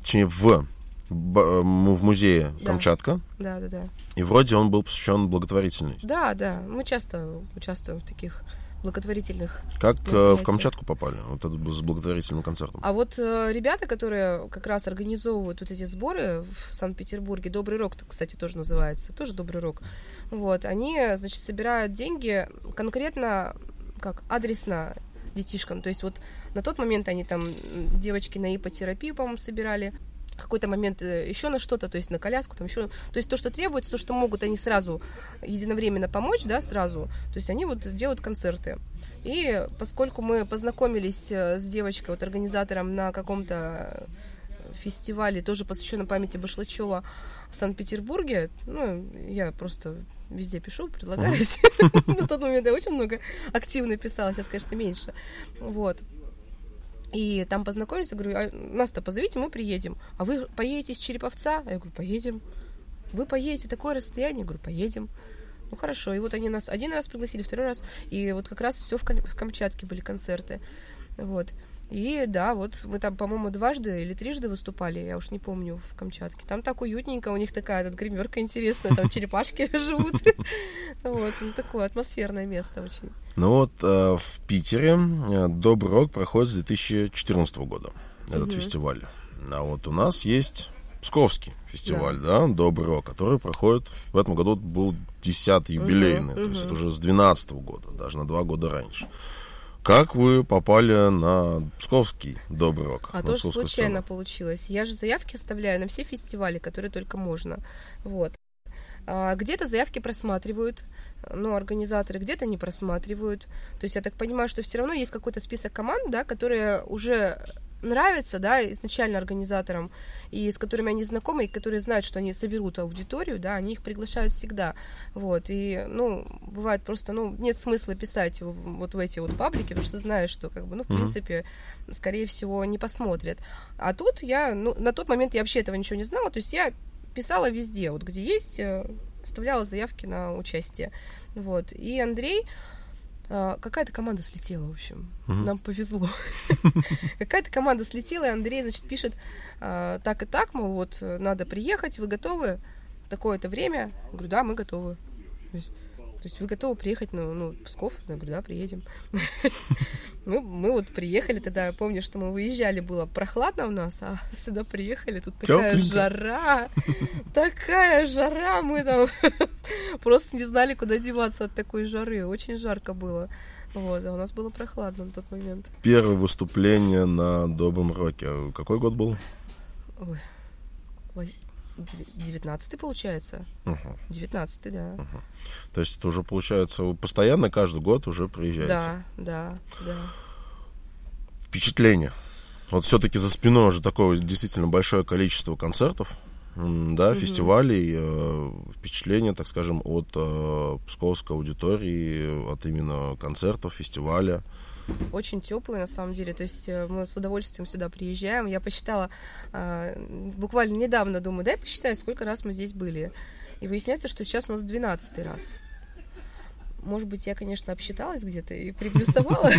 точнее, в, в музее Да. Камчатка. Да, да, да. И вроде он был посвящен благотворительности. Да, да. Мы часто участвуем в таких благотворительных. Как э, в. Камчатку попали? Вот это с благотворительным концертом. А вот э, ребята, которые как раз организовывают вот эти сборы в Санкт-Петербурге, Добрый рок, кстати, тоже называется, тоже Добрый рок. Вот, они, значит, собирают деньги конкретно, как адресно детишкам. То есть вот на тот момент они там девочки на ипотерапию, по-моему, собирали. Какой-то момент э, еще на что-то, то есть на коляску, там еще, то есть то, что требуется, то, что могут они сразу единовременно помочь, да, сразу, то есть они вот делают концерты. И поскольку мы познакомились э, с девочкой, вот организатором на каком-то фестивале, тоже посвященном памяти Башлачева в Санкт-Петербурге, ну, я просто везде пишу, предлагаюсь. [LAUGHS] На тот момент я очень много активно писала, сейчас, конечно, меньше. Вот. И там познакомились, я говорю, «А нас-то позовите, мы приедем. А вы поедете из Череповца? А я говорю, поедем. Вы поедете такое расстояние? Я говорю, поедем. Ну хорошо, и вот они нас один раз пригласили, второй раз, и вот как раз все в, Кам- в Камчатке были концерты, вот. И да, вот мы там, по-моему, дважды или трижды выступали, я уж не помню, в Камчатке. Там так уютненько, у них такая тут гримерка интересная, там [LAUGHS] черепашки [LAUGHS] живут. Вот, ну такое атмосферное место очень. Ну вот э, в Питере э, Добрый рок проходит с 2014 года, этот фестиваль. А вот у нас есть Псковский фестиваль, да, Добрый рок, который проходит, в этом году был 10 юбилейный, то есть это уже с 12 года, даже на два года раньше. Как вы попали на Псковский Добрый рок? А тоже случайно сцену? получилось. Я же заявки оставляю на все фестивали, которые только можно. Вот. А, Где-то заявки просматривают, ну, организаторы, где-то не просматривают. То есть я так понимаю, что все равно есть какой-то список команд, да, которые уже нравятся, да, изначально организаторам, и с которыми они знакомы, и которые знают, что они соберут аудиторию, да, они их приглашают всегда, вот, и, ну, бывает просто, ну, нет смысла писать вот в эти вот паблики, потому что знаешь, что, как бы, ну, в принципе, скорее всего, не посмотрят. А тут я, ну, на тот момент я вообще этого ничего не знала, то есть я писала везде, вот где есть, э, оставляла заявки на участие, вот, и Андрей, какая-то команда слетела, в общем. Мгм. Нам повезло. [LAUGHS] Какая-то команда слетела, и Андрей, значит, пишет а, так и так, мол, вот э, надо приехать, вы готовы? Такое-то время. Говорю, да, мы готовы. То есть, то есть вы готовы приехать на ну, Псков? Я говорю, да, приедем. [LAUGHS] Мы, мы вот приехали тогда, я помню, что мы выезжали, было прохладно у нас, а сюда приехали, тут такая Тёпленько. жара, [LAUGHS] такая жара, мы там [LAUGHS] просто не знали, куда деваться от такой жары, очень жарко было. Вот, а у нас было прохладно на тот момент. Первое выступление на Добром роке. Какой год был? Ой, ой, деви- девятнадцатый получается? Мгм. Девятнадцатый, да. То есть это уже получается вы постоянно каждый год уже приезжаете. Да, да, да. Впечатление. Вот все-таки за спиной уже такое действительно большое количество концертов, да, фестивалей, э, впечатление, так скажем, от э, псковской аудитории, от именно концертов, фестиваля. Очень теплый, на самом деле. То есть э, мы с удовольствием сюда приезжаем. Я посчитала а, буквально недавно, думаю, дай посчитаю, сколько раз мы здесь были. И выясняется, что сейчас у нас 12 раз. Может быть, я, конечно, обсчиталась где-то и приплюсовала,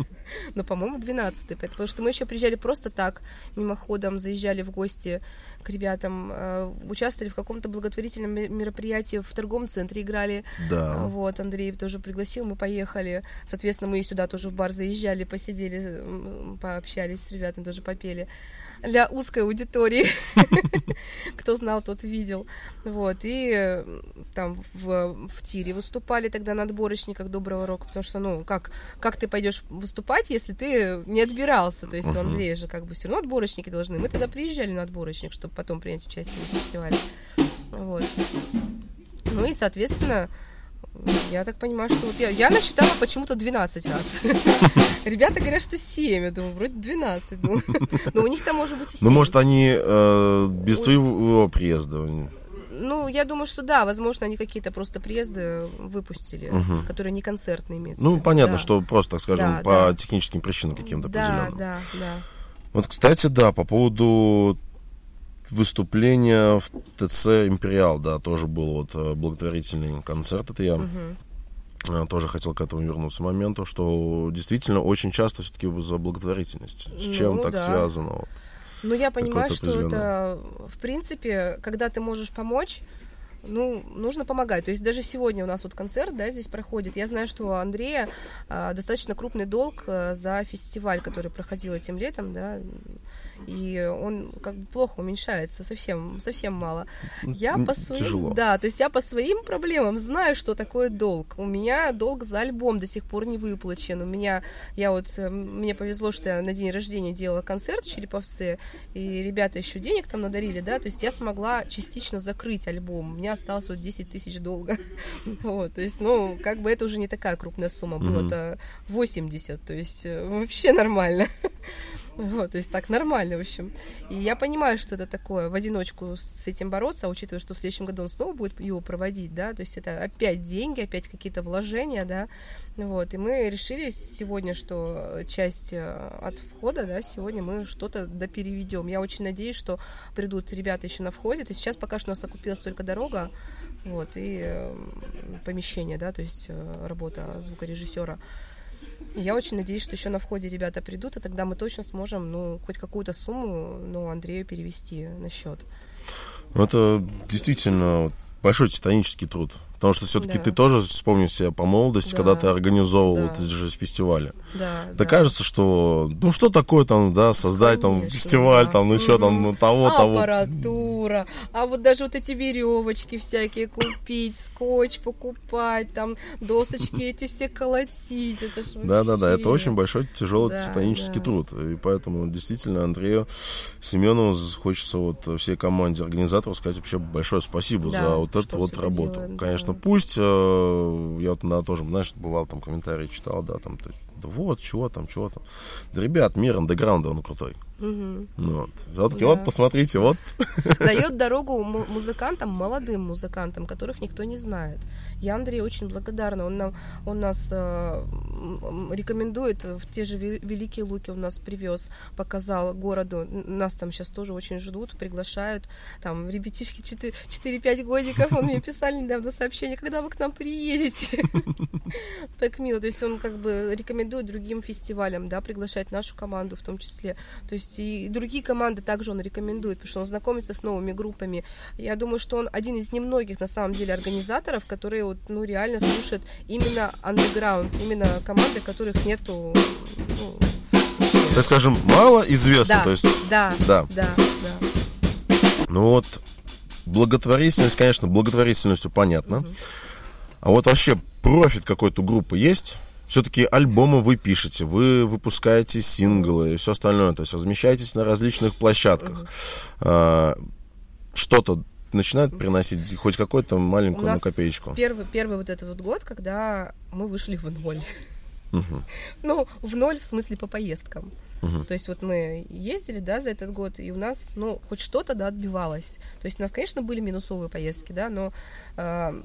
[LAUGHS] но, по-моему, 12 Потому что мы еще приезжали просто так, мимоходом, заезжали в гости к ребятам, э, участвовали в каком-то благотворительном ме- мероприятии, в торговом центре играли. А, Да. Вот, Андрей тоже пригласил, мы поехали. Соответственно, мы и сюда тоже в бар заезжали, посидели, пообщались с ребятами, тоже попели. Для узкой аудитории. [LAUGHS] Кто знал, тот видел. Вот, и там в, в тире выступали тогда на отборочниках Доброго Рока, потому что, ну, как, как ты пойдешь выступать, если ты не отбирался? То есть у Мгм. Андрея же как бы все равно отборочники должны. Мы тогда приезжали на отборочник, чтобы потом принять участие в фестивале. Вот. Ну и, соответственно, я так понимаю, что вот я, я насчитала почему-то 12 раз. [LAUGHS] Ребята говорят, что 7. Я думаю, вроде 12. Думаю. [LAUGHS] Но у них там может быть и 7. Ну, может, они э, без твоего приезда. Ну, я думаю, что да, возможно, они какие-то просто приезды выпустили, Мгм. которые не концертные имеются. Ну, понятно, да. что просто, так скажем, Да, по да. техническим причинам каким-то Да, определенным. да, да. Вот, кстати, да, по поводу выступления в ТЦ «Империал», да, тоже был вот э, благотворительный концерт, это я э, тоже хотел к этому вернуться моменту, что действительно очень часто все-таки за благотворительность. С Ну, чем так да. связано? Ну, я понимаю, что это, в принципе, когда ты можешь помочь, ну, нужно помогать. То есть даже сегодня у нас вот концерт, да, здесь проходит. Я знаю, что у Андрея а, достаточно крупный долг а, за фестиваль, который проходил этим летом, да, и он как бы плохо уменьшается, совсем, совсем мало. Я М, по своим, тяжело. да, то есть я по своим проблемам знаю, что такое долг. У меня долг за альбом до сих пор не выплачен. У меня, я вот, э, мне повезло, что я на день рождения делала концерт в Череповце, и ребята еще денег там надарили, да, то есть я смогла частично закрыть альбом. У меня осталось вот 10 тысяч долга. [LAUGHS] Вот, то есть, ну, как бы это уже не такая крупная сумма, было-то 80, то есть э, вообще нормально. [LAUGHS] [LAUGHS] Вот, то есть так нормально, в общем. И я понимаю, что это такое, в одиночку с этим бороться, а учитывая, что в следующем году он снова будет его проводить, да, то есть это опять деньги, опять какие-то вложения, да, вот, и мы решили сегодня, что часть э, от входа, да, сегодня мы что-то допереведем. Я очень надеюсь, что придут ребята еще на входе, то есть сейчас пока что у нас окупилась только дорога, вот, и э, помещение, да, то есть э, работа звукорежиссера. Я очень надеюсь, что еще на входе ребята придут, и тогда мы точно сможем, ну, хоть какую-то сумму, ну, Андрею перевести на счет. Ну, Это действительно большой титанический труд. Потому что все-таки Да. ты тоже вспомни себя по молодости, Да. когда ты организовывал Да. вот эти же фестивали. Да, Да да. кажется, что ну что такое там, да, создать там Конечно, фестиваль, да. там, ну еще там, ну того, того. Аппаратура, а вот даже вот эти веревочки всякие купить, скотч покупать, там досочки эти все колотить, это ж Да, да, да, это очень большой, тяжелый Да, титанический да. труд. И поэтому действительно Андрею Семенову хочется вот всей команде организаторов сказать вообще большое спасибо Да, за вот эту вот работу. делают, да. Конечно, пусть э, я вот на тоже, знаешь, бывал там комментарии читал, да, там, то есть, да вот, чего там, чего там. Да, ребят, мир андеграунда, он крутой. Ну, вот. Все-таки Да. вот, посмотрите, вот. дает дорогу му- музыкантам, молодым музыкантам, которых никто не знает. Я Андрею очень благодарна. Он, нам, он нас э, рекомендует в те же Ве- Великие Луки, он нас привез, показал городу. Нас там сейчас тоже очень ждут, приглашают. Там ребятишки 4-5 годиков, он мне писали недавно сообщение, когда вы к нам приедете. [LAUGHS] Так мило. То есть он как бы рекомендует другим фестивалям, да, приглашать нашу команду в том числе. То есть и другие команды также он рекомендует, потому что он знакомится с новыми группами. Я думаю, что он один из немногих, на самом деле, организаторов, которые вот, ну, реально слушают именно андеграунд, именно команды, которых нету ну. Так скажем, мало известно, Да, то есть, да, да. да, да. ну вот, благотворительность, конечно, благотворительностью понятно. А вот вообще профит какой-то группы есть? Все-таки альбомы вы пишете, вы выпускаете синглы и все остальное, то есть размещаетесь на различных площадках. А, что-то начинает приносить хоть какую-то маленькую ну, копеечку. Первый, первый вот этот вот год, когда мы вышли в ноль. Ну, в ноль в смысле по поездкам. Мгм. То есть вот мы ездили, да, за этот год, и у нас, ну, хоть что-то, да, отбивалось. То есть у нас, конечно, были минусовые поездки, да, но а,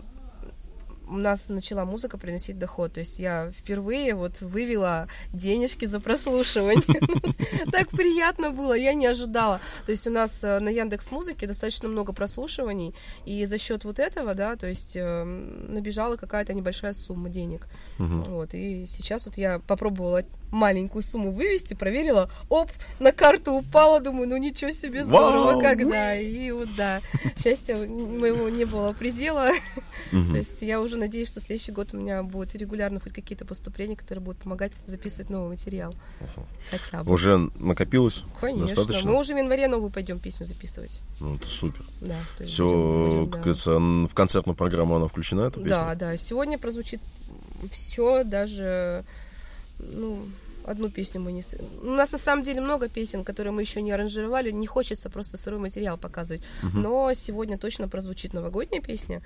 у нас начала музыка приносить доход. То есть я впервые вот вывела денежки за прослушивание. [LAUGHS] Так приятно было, я не ожидала. То есть у нас э, на Яндекс Музыке достаточно много прослушиваний, и за счет вот этого, да, то есть э, набежала какая-то небольшая сумма денег. Вот, и сейчас вот я попробовала маленькую сумму вывести, проверила, оп, на карту упала, думаю, ну ничего себе, здорово, Вау! как, да, и вот, да, счастья моего не было предела, то есть я уже надеюсь, что следующий год у меня будут регулярно хоть какие-то поступления, которые будут помогать записывать новый материал, хотя бы. Уже накопилось Конечно, достаточно? мы уже в январе новую пойдем песню записывать, Ну, это супер. да. Все, будем, как говорится, в концертную программу она включена, эта песня? Да, да. Сегодня прозвучит все, даже ну, одну песню мы не... У нас на самом деле много песен, которые мы еще не аранжировали. Не хочется просто сырой материал показывать. Но сегодня точно прозвучит новогодняя песня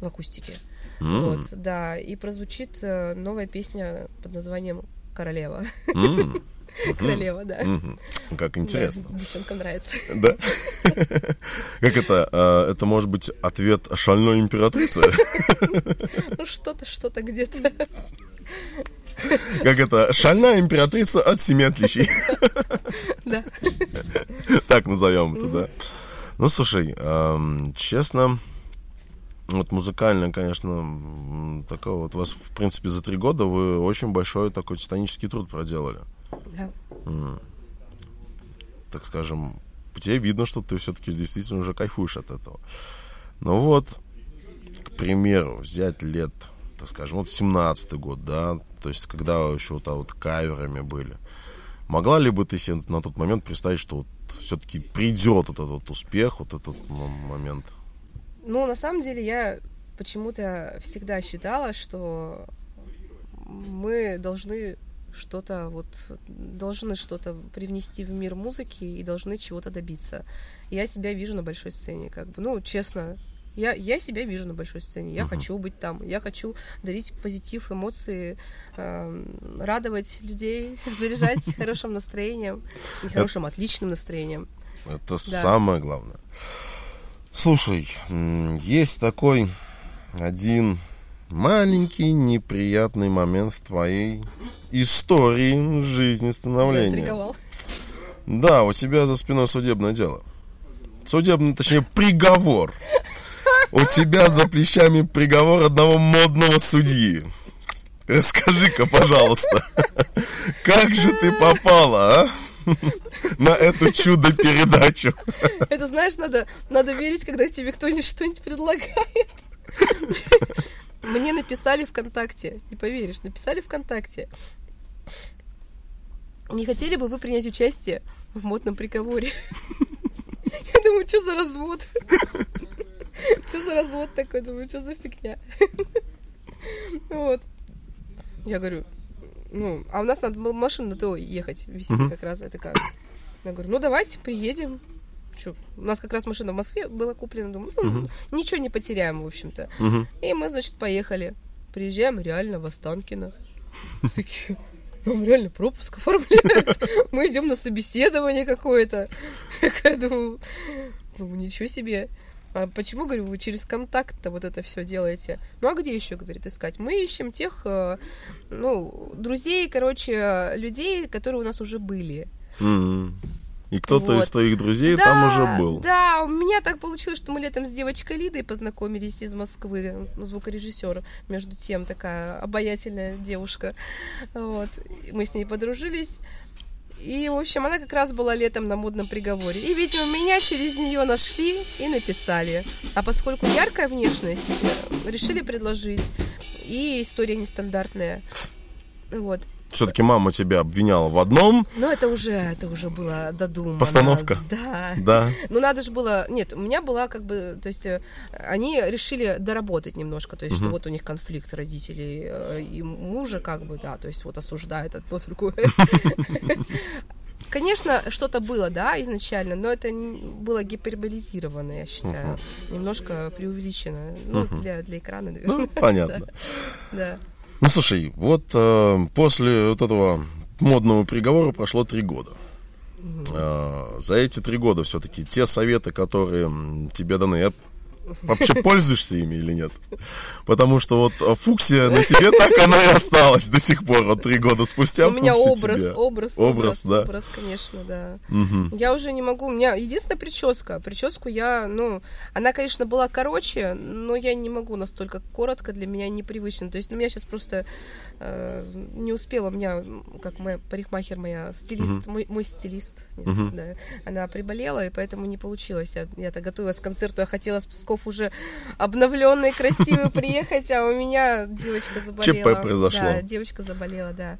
в акустике. М, Вот, да. И прозвучит э, новая песня под названием Королева. м, [LAUGHS] Королева, да. Как интересно. Да, девчонкам нравится. Да. [LAUGHS] Как это? а, Это может быть ответ шальной императрицы? [LAUGHS] Ну, что-то, что-то где-то. Как это? Шальная императрица от семи отличий. Да. Так назовем это, да. Ну, слушай, честно, вот музыкально, конечно, такое вот у вас, в принципе, за три года вы очень большой такой титанический труд проделали. Да. Так скажем, по тебе видно, что ты все-таки действительно уже кайфуешь от этого. Ну вот, к примеру, взять лет, так скажем, вот 17-й год, да, то есть когда еще вот, а вот каверами были. Могла ли бы ты себе на тот момент представить, что вот все-таки придет вот этот вот успех, вот этот момент? Ну, на самом деле, я почему-то всегда считала, что мы должны что-то вот должны что-то привнести в мир музыки и должны чего-то добиться. Я себя вижу на большой сцене, как бы, ну, честно, я, я себя вижу на большой сцене. Я Мгм. хочу быть там. Я хочу дарить позитив, эмоции, эм, радовать людей, [LAUGHS] заряжать [LAUGHS] хорошим настроением и хорошим, отличным настроением. Это самое главное. Слушай, есть такой один маленький неприятный момент в твоей истории жизни становления. Да, у тебя за спиной судебное дело. Судебный, точнее, приговор. У тебя за плечами приговор одного модного судьи. Расскажи-ка, пожалуйста, как же ты попала, а? На эту чудо-передачу. Это, знаешь, надо, надо верить, когда тебе кто-нибудь что-нибудь предлагает. Мне написали ВКонтакте, не поверишь, написали ВКонтакте. Не хотели бы вы принять участие в модном приговоре? Я думаю, что за развод? [LAUGHS] Что за развод такой? Думаю, что за фигня? [LAUGHS] Вот. Я говорю, ну, а у нас надо было машину на то ехать, везти Мгм. как раз. Это как? Я говорю, ну давайте, приедем. Чё, у нас как раз машина в Москве была куплена. Думаю, ну, ничего не потеряем, в общем-то. И мы, значит, поехали. Приезжаем реально в Останкино. [LAUGHS] Такие, нам реально пропуск оформляют. Мы идем на собеседование какое-то. Я думаю, ну ничего себе. А почему, говорю, вы через контакт-то вот это все делаете? Ну а где еще, говорит, искать? Мы ищем тех, э, ну, друзей, короче, людей, которые у нас уже были. Мгм. И кто-то Вот. из твоих друзей там уже был. Да, у меня так получилось, что мы летом с девочкой Лидой познакомились из Москвы, звукорежиссер, между тем такая обаятельная девушка. Вот. Мы с ней подружились. И, в общем, она как раз была летом на модном приговоре. И, видимо, меня через нее нашли и написали. А поскольку яркая внешность, э, решили предложить. И история нестандартная. Вот. Все-таки мама тебя обвиняла в одном, Но это уже, это уже было додумано. Постановка. Да. да. Ну, надо же было... Нет, у меня была как бы... То есть э, они решили доработать немножко. То есть, что Мгм. вот у них конфликт родителей э, и мужа как бы, да, то есть вот осуждают одно другое. Конечно, что-то было, да, изначально, но это было гиперболизировано, я считаю. Немножко преувеличено. Ну, Мгм. для, для экрана, наверное. Ну, понятно. [LAUGHS] Да. Ну, слушай, вот э, после вот этого модного приговора прошло три года. Э, за эти три года все-таки те советы, которые тебе даны, я вообще пользуешься ими или нет? Потому что вот фуксия на тебе так она и осталась до сих пор, вот три года спустя. У меня образ, тебе. образ, Образ, образ, да. образ, конечно, да. Мгм. Я уже не могу. У меня единственная прическа. Прическу я, ну, она, конечно, была короче, но я не могу настолько коротко, для меня непривычно. То есть, ну, меня сейчас просто э, не успела. У меня, как моя парикмахер, моя стилист, мой, мой стилист, нет, Мгм. да, она приболела, и поэтому не получилось. Я, я-то готовилась к концерту, я хотела с Псков уже обновленный, красивый [LAUGHS] приехать, а у меня девочка заболела. ЧП произошло. Да, девочка заболела, да.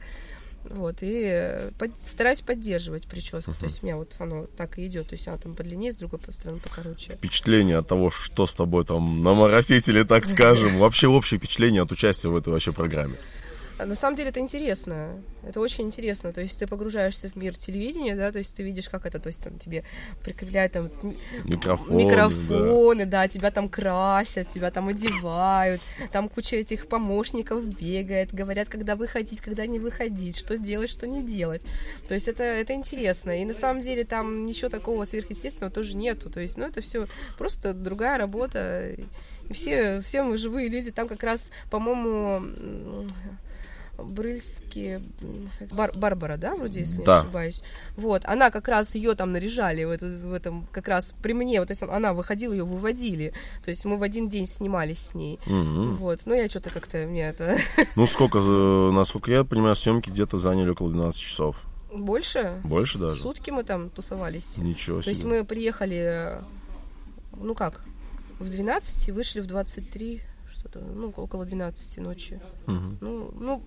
Вот, и э, под- стараюсь поддерживать прическу. То есть у меня вот оно так и идет. То есть она там подлиннее, с другой стороны покороче. Впечатление от того, что с тобой там намарафетили, так скажем. [LAUGHS] Вообще общее впечатление от участия в этой вообще программе. А На самом деле это интересно. Это очень интересно. То есть ты погружаешься в мир телевидения, да, то есть ты видишь, как это, то есть там тебе прикрепляют там Микрофоны, микрофоны, да. тебя там красят, тебя там одевают, там куча этих помощников бегает, говорят, когда выходить, когда не выходить, что делать, что не делать. То есть это, это интересно. И на самом деле там ничего такого сверхъестественного тоже нету. То есть, ну, это все просто другая работа. И все, все мы живые люди. Там как раз, по-моему, Брыльские, Бар, Барбара, да, вроде, если Да. не ошибаюсь. Вот, она как раз ее там наряжали в, это- в этом, как раз при мне, вот, то есть она выходила, ее выводили, то есть мы в один день снимались с ней. Мгм. Вот, ну я что-то как-то, мне это Ну, сколько, э, насколько я понимаю, съемки где-то заняли около 12 часов. больше, Больше даже? сутки мы там тусовались. Ничего То есть себе. мы приехали, ну как, в 12 и вышли в 23, что-то, ну, около 12 ночи. Мгм. Ну, ну,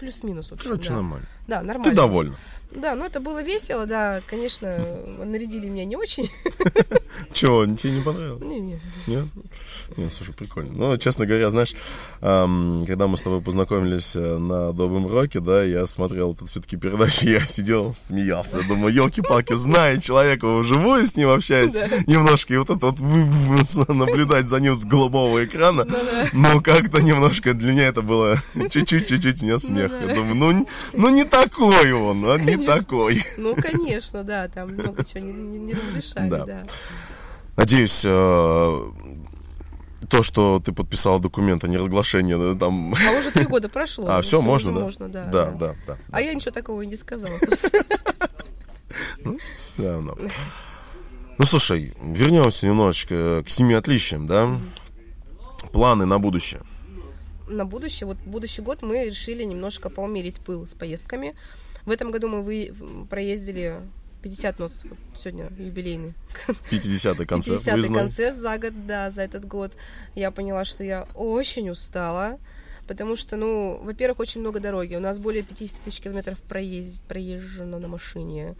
плюс-минус, общем, Короче, да. нормально. Да, нормально. Ты довольна. Да, ну это было весело, да, конечно, [LAUGHS] нарядили меня не очень. [LAUGHS] Чего, тебе не понравилось? Не-не. Нет? Нет, слушай, прикольно. Ну, честно говоря, знаешь, ам, когда мы с тобой познакомились э, на Добром Роке, да, я смотрел тут все-таки передачу, [LAUGHS] я сидел, смеялся. Я думаю, елки-палки, зная человека вживую, с ним общаюсь Да. немножко, и вот это вот [LAUGHS] наблюдать за ним с голубого экрана, Да-да. ну, как-то немножко для меня это было [LAUGHS] чуть-чуть, чуть-чуть у меня смех. Да. Я думаю, ну, ну, не такой он, а не такой. Ну, конечно, да, там много чего не, не- не разрешали, Да. да. Надеюсь, э, то, что ты подписал документ о неразглашении, да, там... А уже три года прошло. [LAUGHS] А, все, можно, да? Можно, да. Да, да, да. А я ничего такого и не сказала, собственно. [LAUGHS] Ну, всё равно. Ну, слушай, вернемся немножечко к семи отличиям, да? Планы на будущее. на будущее, вот будущий год мы решили немножко поумерить пыл с поездками. В этом году мы вы, проездили 50 у нас вот сегодня юбилейный 50-й концерт 50-й выездной. концерт за год, да, за этот год. Я поняла, что я очень устала, потому что, ну, во-первых, очень много дороги. У нас более 50 тысяч километров проезд, проезжено на машине.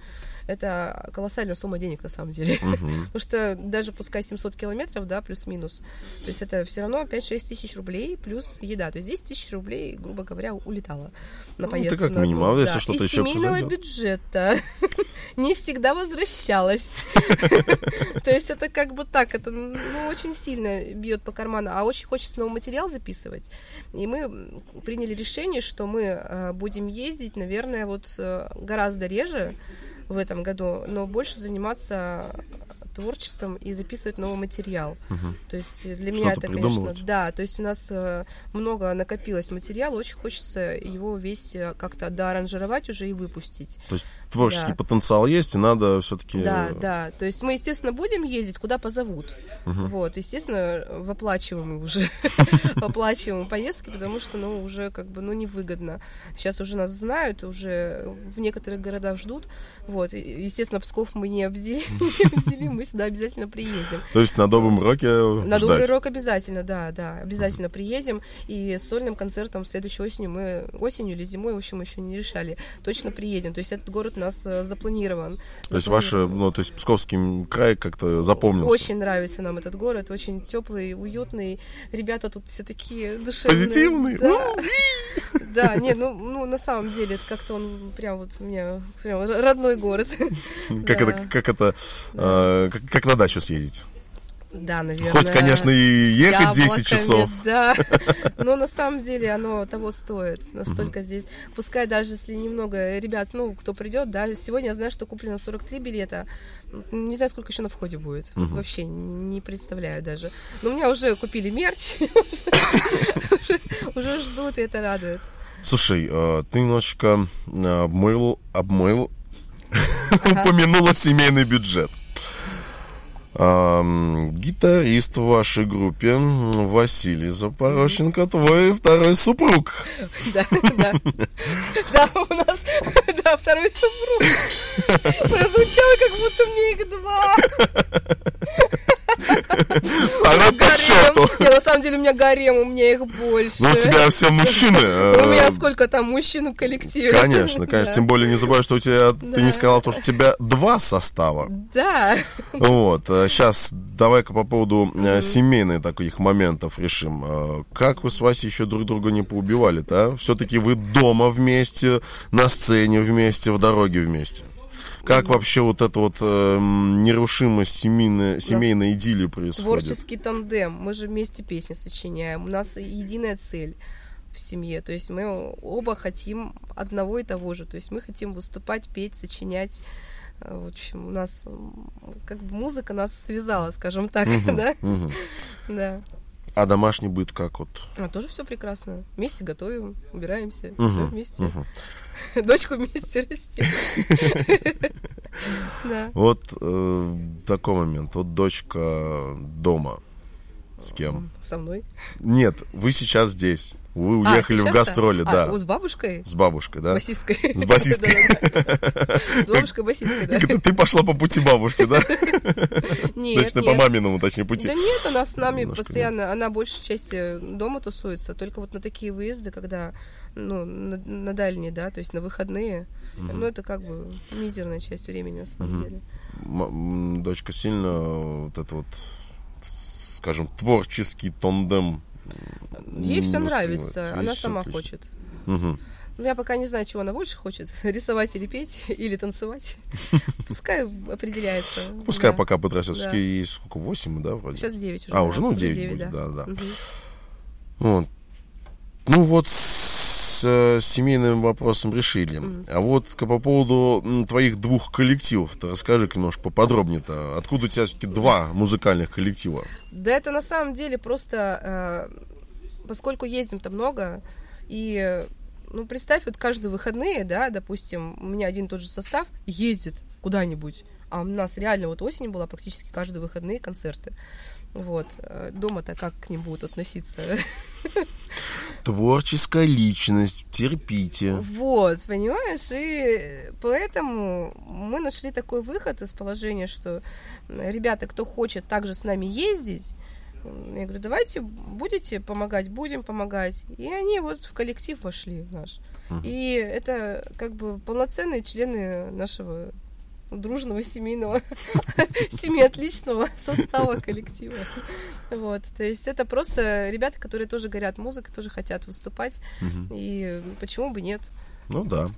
Это колоссальная сумма денег, на самом деле. Мгм. [LAUGHS] Потому что даже пускай 700 километров, да, плюс-минус, то есть это все равно 5-6 тысяч рублей плюс еда. То есть 10 тысяч рублей, грубо говоря, улетало на Ну, поездку. это как минимум, одну, а если да. что-то еще семейного бюджета [LAUGHS] не всегда возвращалась. [LAUGHS] То есть это как бы так, это ну, очень сильно бьет по карману, а очень хочется новый материал записывать. И мы приняли решение, что мы э, будем ездить, наверное, вот э, гораздо реже в этом году, но больше заниматься творчеством и записывать новый материал. Мгм. То есть для меня это, конечно, да, то есть у нас э, много накопилось материала, очень хочется его весь э, как-то доаранжировать уже и выпустить. То есть творческий Да. потенциал есть, и надо все-таки... Да, да. То есть мы, естественно, будем ездить, куда позовут. Вот, естественно, в оплачиваемые уже, [LAUGHS] в оплачиваемые поездки, потому что, ну, уже как бы, ну, невыгодно. Сейчас уже нас знают, уже в некоторых городах ждут. Вот, естественно, Псков мы не [LAUGHS] обделим, мы сюда обязательно приедем. То есть на Добром Роке На ждать. Добрый Рок обязательно, да, да, обязательно приедем. И с сольным концертом следующей осенью мы, осенью или зимой, в общем, еще не решали, точно приедем. То есть этот город у нас э, запланирован. То есть ваш, ну, то есть Псковский край как-то запомнился. Очень нравится нам этот город, очень теплый, уютный. Ребята тут все такие душевные. Позитивные? Да, [LAUGHS] да нет, ну, ну на самом деле, это как-то он прям вот у меня прям родной город. Как это, как это, э, как, как на дачу съездить. Да, наверное. Хоть, конечно, и ехать 10 яблоками, часов. Да, [LAUGHS] но на самом деле оно того стоит. Настолько здесь. Пускай даже если немного ребят, ну, кто придет, да, сегодня я знаю, что куплено 43 билета. Не знаю, сколько еще на входе будет. Вообще не представляю даже. Но у меня уже купили мерч, [LAUGHS] уже- уже ждут, и это радует. Слушай, э, ты немножечко э, обмыл, обмыл, [LAUGHS] упомянула семейный бюджет. Гитарист в вашей группе Василий Запорощенко, твой второй супруг. Да, да. Да, у нас, да, второй супруг. Прозвучало, как будто мне их два. Второй по счету. Самом деле у меня гарем, у меня их больше. Ну, у тебя все мужчины. э, [LAUGHS] У меня сколько там мужчин в коллективе? Конечно, конечно. Тем более не забывай, что у тебя, ты не сказал то, что у тебя два состава. Да. Вот, сейчас давай-ка по поводу э, семейных таких моментов решим. Э, Как вы с Васей еще друг друга не поубивали-то, а? Все-таки вы дома вместе, на сцене вместе, в дороге вместе. Как вообще вот эта вот э, нерушимость семейной, семейной идиллии происходит? Творческий тандем. Мы же вместе песни сочиняем. У нас единая цель в семье. То есть мы оба хотим одного и того же. То есть мы хотим выступать, петь, сочинять. Э, В общем, у нас как бы музыка нас связала, скажем так, [LAUGHS] да? Мгм. Да. А домашний быт как вот? А тоже все прекрасно. Вместе готовим, убираемся, Мгм, все вместе. мгм. [LAUGHS] Дочку вместе растим. [LAUGHS] Да. Вот э, такой момент. Вот дочка дома. С кем? Со мной. Нет, вы сейчас здесь. Вы А, уехали в сейчас-то? гастроли, А, да. с бабушкой? С бабушкой, да? Басисткой. С басисткой. [LAUGHS] [LAUGHS] С бабушкой басисткой, да. Ты пошла по пути бабушки, да? [LAUGHS] Нет, Точно по маминому, точнее, пути. Да нет, она с нами постоянно, она большей части дома тусуется, только вот на такие выезды, когда, ну, на, дальние, да, то есть на выходные, ну, это как бы мизерная часть времени, на самом деле. Дочка сильно вот это вот, скажем, творческий тондем. Ей все нравится, она сама хочет. Мгм. Ну, я пока не знаю, чего она больше хочет, рисовать или петь, [LAUGHS] или танцевать. [LAUGHS] Пускай определяется. Пускай да. пока подрастет. Да. Ей сколько, 8, да, вроде? Сейчас 9 уже. А, да, уже, ну, 9 девять, будет, да, да. Мгм. Вот. Ну вот с э, семейным вопросом решили. А вот по поводу твоих двух коллективов, ты расскажи немножко поподробнее-то. Откуда у тебя все-таки два музыкальных коллектива? Да это на самом деле просто, э, поскольку ездим-то много, и, ну, представь, вот каждые выходные, да, допустим, у меня один и тот же состав ездит куда-нибудь, а у нас реально вот осень была практически каждые выходные концерты. Вот. Э, Дома-то как к ним будут относиться? Творческая личность, терпите. Вот, понимаешь? И поэтому мы нашли такой выход из положения, что ребята, кто хочет также с нами ездить, я говорю, давайте будете помогать, будем помогать. И они вот в коллектив вошли наш. И это как бы полноценные члены нашего дружного семейного, [LAUGHS] семьи отличного состава коллектива. Вот, то есть это просто ребята, которые тоже горят музыкой, тоже хотят выступать, и почему бы нет? Ну да. Вот.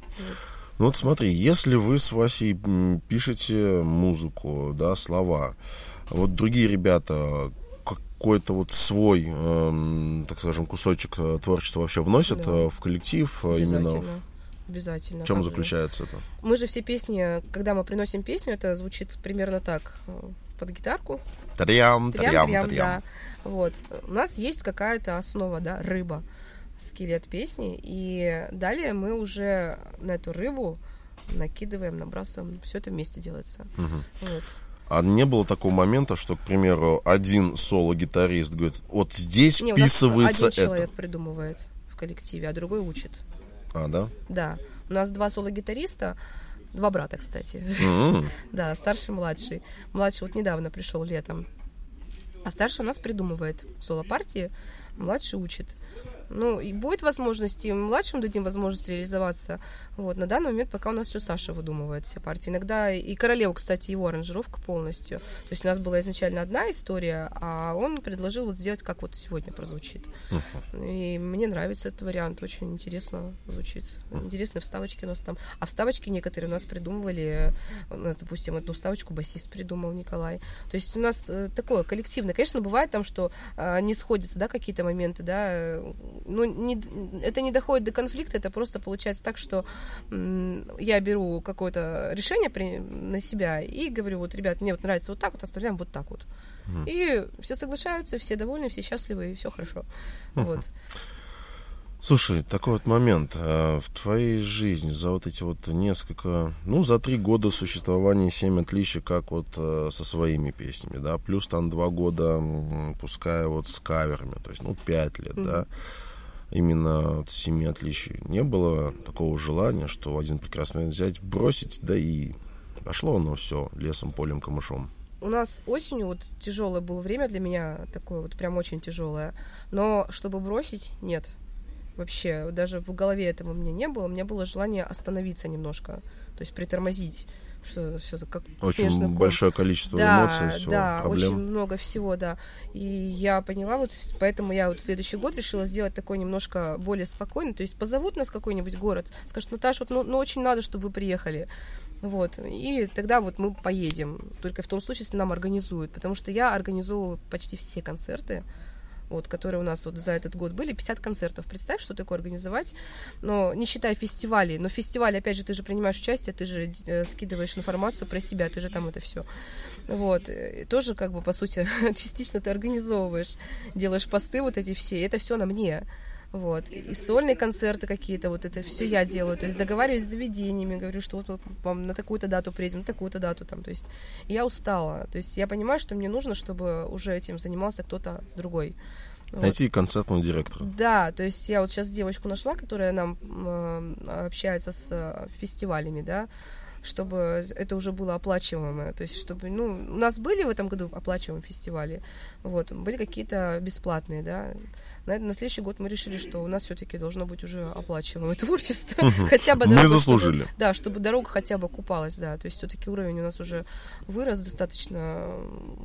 Ну вот смотри, если вы с Васей пишете музыку, да, слова, вот другие ребята какой-то вот свой, эм, так скажем, кусочек э, творчества вообще вносят Да. э, в коллектив, э, именно в, Обязательно. В чем же. заключается это? Мы же все песни, когда мы приносим песню, это звучит примерно так э, под гитарку. Трям, трям, Трям-трям, трям. да. Вот. У нас есть какая-то основа, да, рыба, скелет песни, и далее мы уже на эту рыбу накидываем, набрасываем, все это вместе делается. Мгм. Вот. А не было такого момента, что, к примеру, один соло-гитарист говорит, вот здесь Не, вписывается один это. человек придумывает в коллективе, а другой учит. А, да? Да. У нас два соло-гитариста, два брата, кстати. [LAUGHS] Да, старший, младший. Младший вот недавно пришел летом. А старший у нас придумывает соло-партии, младший учит. Ну, и будет возможность, и младшим дадим возможность реализоваться. Вот, на данный момент пока у нас все Саша выдумывает все партии. Иногда и Королеву, кстати, его аранжировка полностью. То есть у нас была изначально одна история, а он предложил вот сделать, как вот сегодня прозвучит. И мне нравится этот вариант, очень интересно звучит. Интересные вставочки у нас там. А вставочки некоторые у нас придумывали, у нас, допустим, одну вставочку басист придумал Николай. То есть у нас э, такое коллективное. Конечно, бывает там, что э, не сходятся, да, какие-то моменты, да, ну, не, это не доходит до конфликта, это просто получается так, что я беру какое-то решение при- на себя и говорю, вот, ребят, мне вот нравится вот так вот, оставляем вот так вот. И все соглашаются, все довольны, все счастливы, и все хорошо. Вот. Слушай, такой вот момент. а, В твоей жизни за вот эти вот несколько, ну, за три года существования «Семь отличий», как вот э, со своими песнями, да, плюс там два года, пускай вот с каверами, то есть, ну, пять лет, да, именно вот «Семи отличий». Не было такого желания, что один прекрасный момент взять, бросить, да и пошло оно все лесом, полем, камышом. У нас осенью вот тяжелое было время для меня, такое вот прям очень тяжелое. Но чтобы бросить, нет. Вообще, даже в голове этого у меня не было. У меня было желание остановиться немножко, то есть притормозить, что все как Очень снежный большое количество да, эмоций, всего, да, проблем. очень много всего, да. И я поняла, вот поэтому я вот следующий год решила сделать такой немножко более спокойный. То есть позовут нас какой-нибудь город, скажут, Наташа, вот, ну, ну очень надо, чтобы вы приехали. Вот. И тогда вот мы поедем. Только в том случае, если нам организуют. Потому что я организовываю почти все концерты. Вот, которые у нас вот за этот год были, 50 концертов. Представь, что такое организовать, но не считая фестивалей, но фестиваль, опять же, ты же принимаешь участие, ты же э, скидываешь информацию про себя, ты же там это все. Вот, и тоже как бы, по сути, [LAUGHS] частично ты организовываешь, делаешь посты вот эти все, это все на мне. Вот. И сольные концерты какие-то, вот это все я делаю. То есть договариваюсь с заведениями, говорю, что вот вам на такую-то дату приедем, на такую-то дату там. То есть я устала. То есть я понимаю, что мне нужно, чтобы уже этим занимался кто-то другой. Найти вот. концертного директора. Да, то есть я вот сейчас девочку нашла, которая нам э, общается с э, фестивалями, да, чтобы это уже было оплачиваемое. То есть, чтобы, ну, у нас были в этом году оплачиваемые фестивали, вот, были какие-то бесплатные, да. На, на следующий год мы решили, что у нас все-таки должно быть уже оплачиваемое [LAUGHS] творчество. [LAUGHS] Хотя бы дорога, Мы заслужили. Чтобы, да, чтобы дорога хотя бы купалась, да. То есть все-таки уровень у нас уже вырос достаточно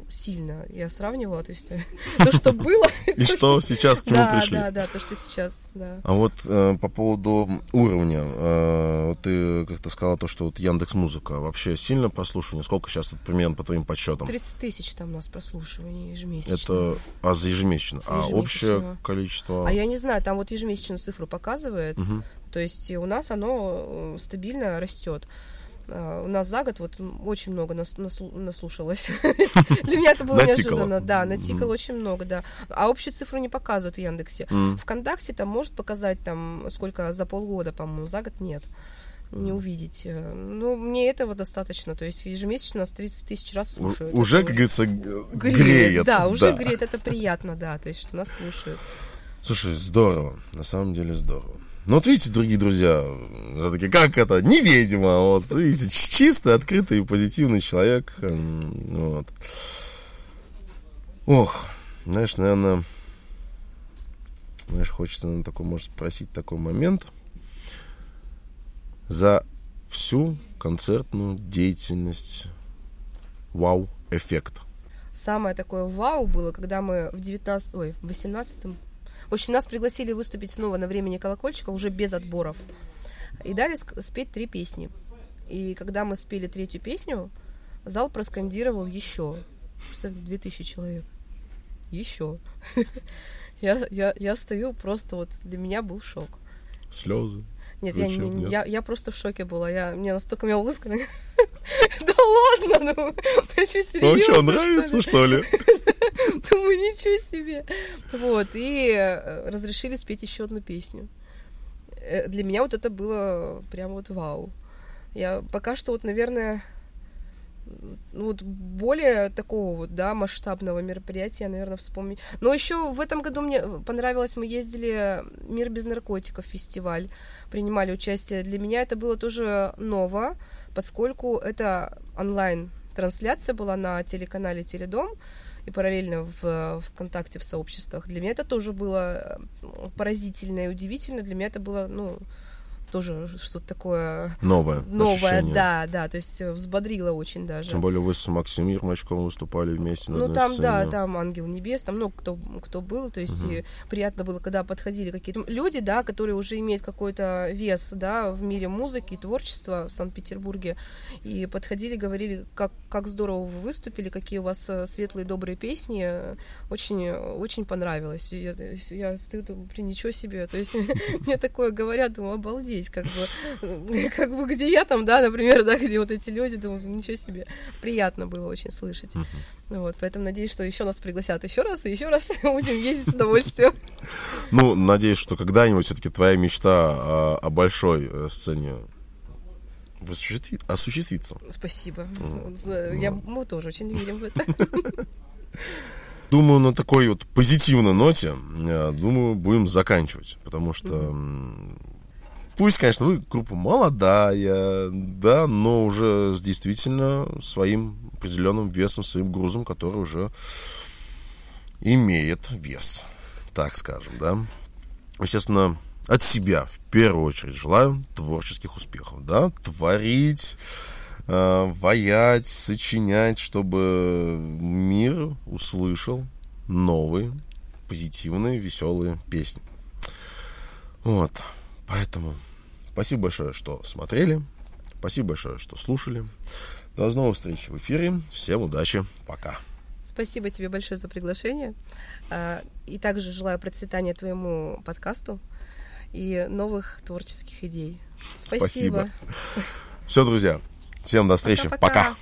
сильно. Я сравнивала, то есть [LAUGHS] то, что было. И что сейчас к чему пришли. Да, да, то, что сейчас, да. А вот э, по поводу уровня, э, ты как-то сказала то, что вот Яндекс Музыка вообще сильно прослушивание. Сколько сейчас примерно по твоим подсчетам? 30 тысяч там у нас прослушиваний ежемесячно. Это, а за ежемесячно? А общее количество? А я не знаю, там вот ежемесячную цифру показывает. Угу. То есть у нас оно э, стабильно растет. А, у нас за год вот очень много нас, наслу, наслушалось. [LAUGHS] Для меня это было неожиданно. Да, натикало очень много, да. А общую цифру не показывают в Яндексе. Вконтакте там может показать там сколько за полгода, по-моему, за год нет не увидеть. Ну, мне этого достаточно. То есть ежемесячно нас 30 тысяч раз слушают. Уже, как говорится, греет. греет. Да, уже да. греет. Это приятно, да. То есть, что нас слушают. Слушай, здорово. На самом деле здорово. Ну вот видите, дорогие друзья, такие, как это, невидимо, вот, видите, чистый, открытый, позитивный человек, вот. Ох, знаешь, наверное, знаешь, хочется, наверное, такой, может, спросить такой момент. За всю концертную деятельность вау-эффект. Самое такое вау было, когда мы в 19, ой, в 18 в общем, нас пригласили выступить снова на времени колокольчика, уже без отборов. И дали спеть три песни. И когда мы спели третью песню, зал проскандировал еще. Две тысячи человек. Еще. [LAUGHS] я, я, я стою просто вот, для меня был шок. Слезы. Нет, я, не, нет? Я, я просто в шоке была. Я, мне настолько у меня улыбка. [LAUGHS] да ладно, ну, ты что, серьезно? Ну что, нравится, что ли? [LAUGHS] Думаю, ничего себе. Вот, и э, разрешили спеть еще одну песню. Э, для меня вот это было прям вот вау. Я пока что вот, наверное, ну, вот более такого вот, да, масштабного мероприятия, наверное, вспомнить. Но еще в этом году мне понравилось, мы ездили «Мир без наркотиков» фестиваль, принимали участие. Для меня это было тоже ново, поскольку это онлайн-трансляция была на телеканале «Теледом», и параллельно в ВКонтакте в сообществах. Для меня это тоже было поразительно и удивительно. Для меня это было, ну, тоже что-то такое новое. Новое, ощущение. да, да, то есть э, взбодрило очень даже. Тем более вы с Максимом Ермачковым выступали вместе на Ну там, сцене. да, там Ангел Небес, там много кто, кто был, то есть угу. и приятно было, когда подходили какие-то люди, да, которые уже имеют какой-то вес, да, в мире музыки и творчества в Санкт-Петербурге, и подходили, говорили, как, как здорово вы выступили, какие у вас э, светлые, добрые песни, очень, очень понравилось. Я, я стою, думаю, блин, ничего себе, то есть [LAUGHS] мне такое говорят, думаю, обалдеть здесь, как бы, [LAUGHS] как бы где я там, да, например, да, где вот эти люди, думаю, ничего себе, приятно было очень слышать. Uh-huh. Вот, поэтому надеюсь, что еще нас пригласят еще раз, и еще раз [LAUGHS] будем ездить с удовольствием. Ну, надеюсь, что когда-нибудь все-таки твоя мечта о, о большой э, сцене осуществится. Спасибо. Я, мы тоже очень верим в это. [LAUGHS] Думаю, на такой вот позитивной ноте, э, думаю, будем заканчивать, потому что mm-hmm. Пусть, конечно, вы группа молодая, да, но уже с действительно своим определенным весом, своим грузом, который уже имеет вес, так скажем, да. Естественно, от себя в первую очередь желаю творческих успехов, да, творить, э, ваять, сочинять, чтобы мир услышал новые, позитивные, веселые песни. Вот, поэтому Спасибо большое, что смотрели. Спасибо большое, что слушали. До новых встреч в эфире. Всем удачи. Пока. Спасибо тебе большое за приглашение. А, и также желаю процветания твоему подкасту и новых творческих идей. Спасибо. Спасибо. Все, друзья. Всем до встречи. Пока. -пока. Пока.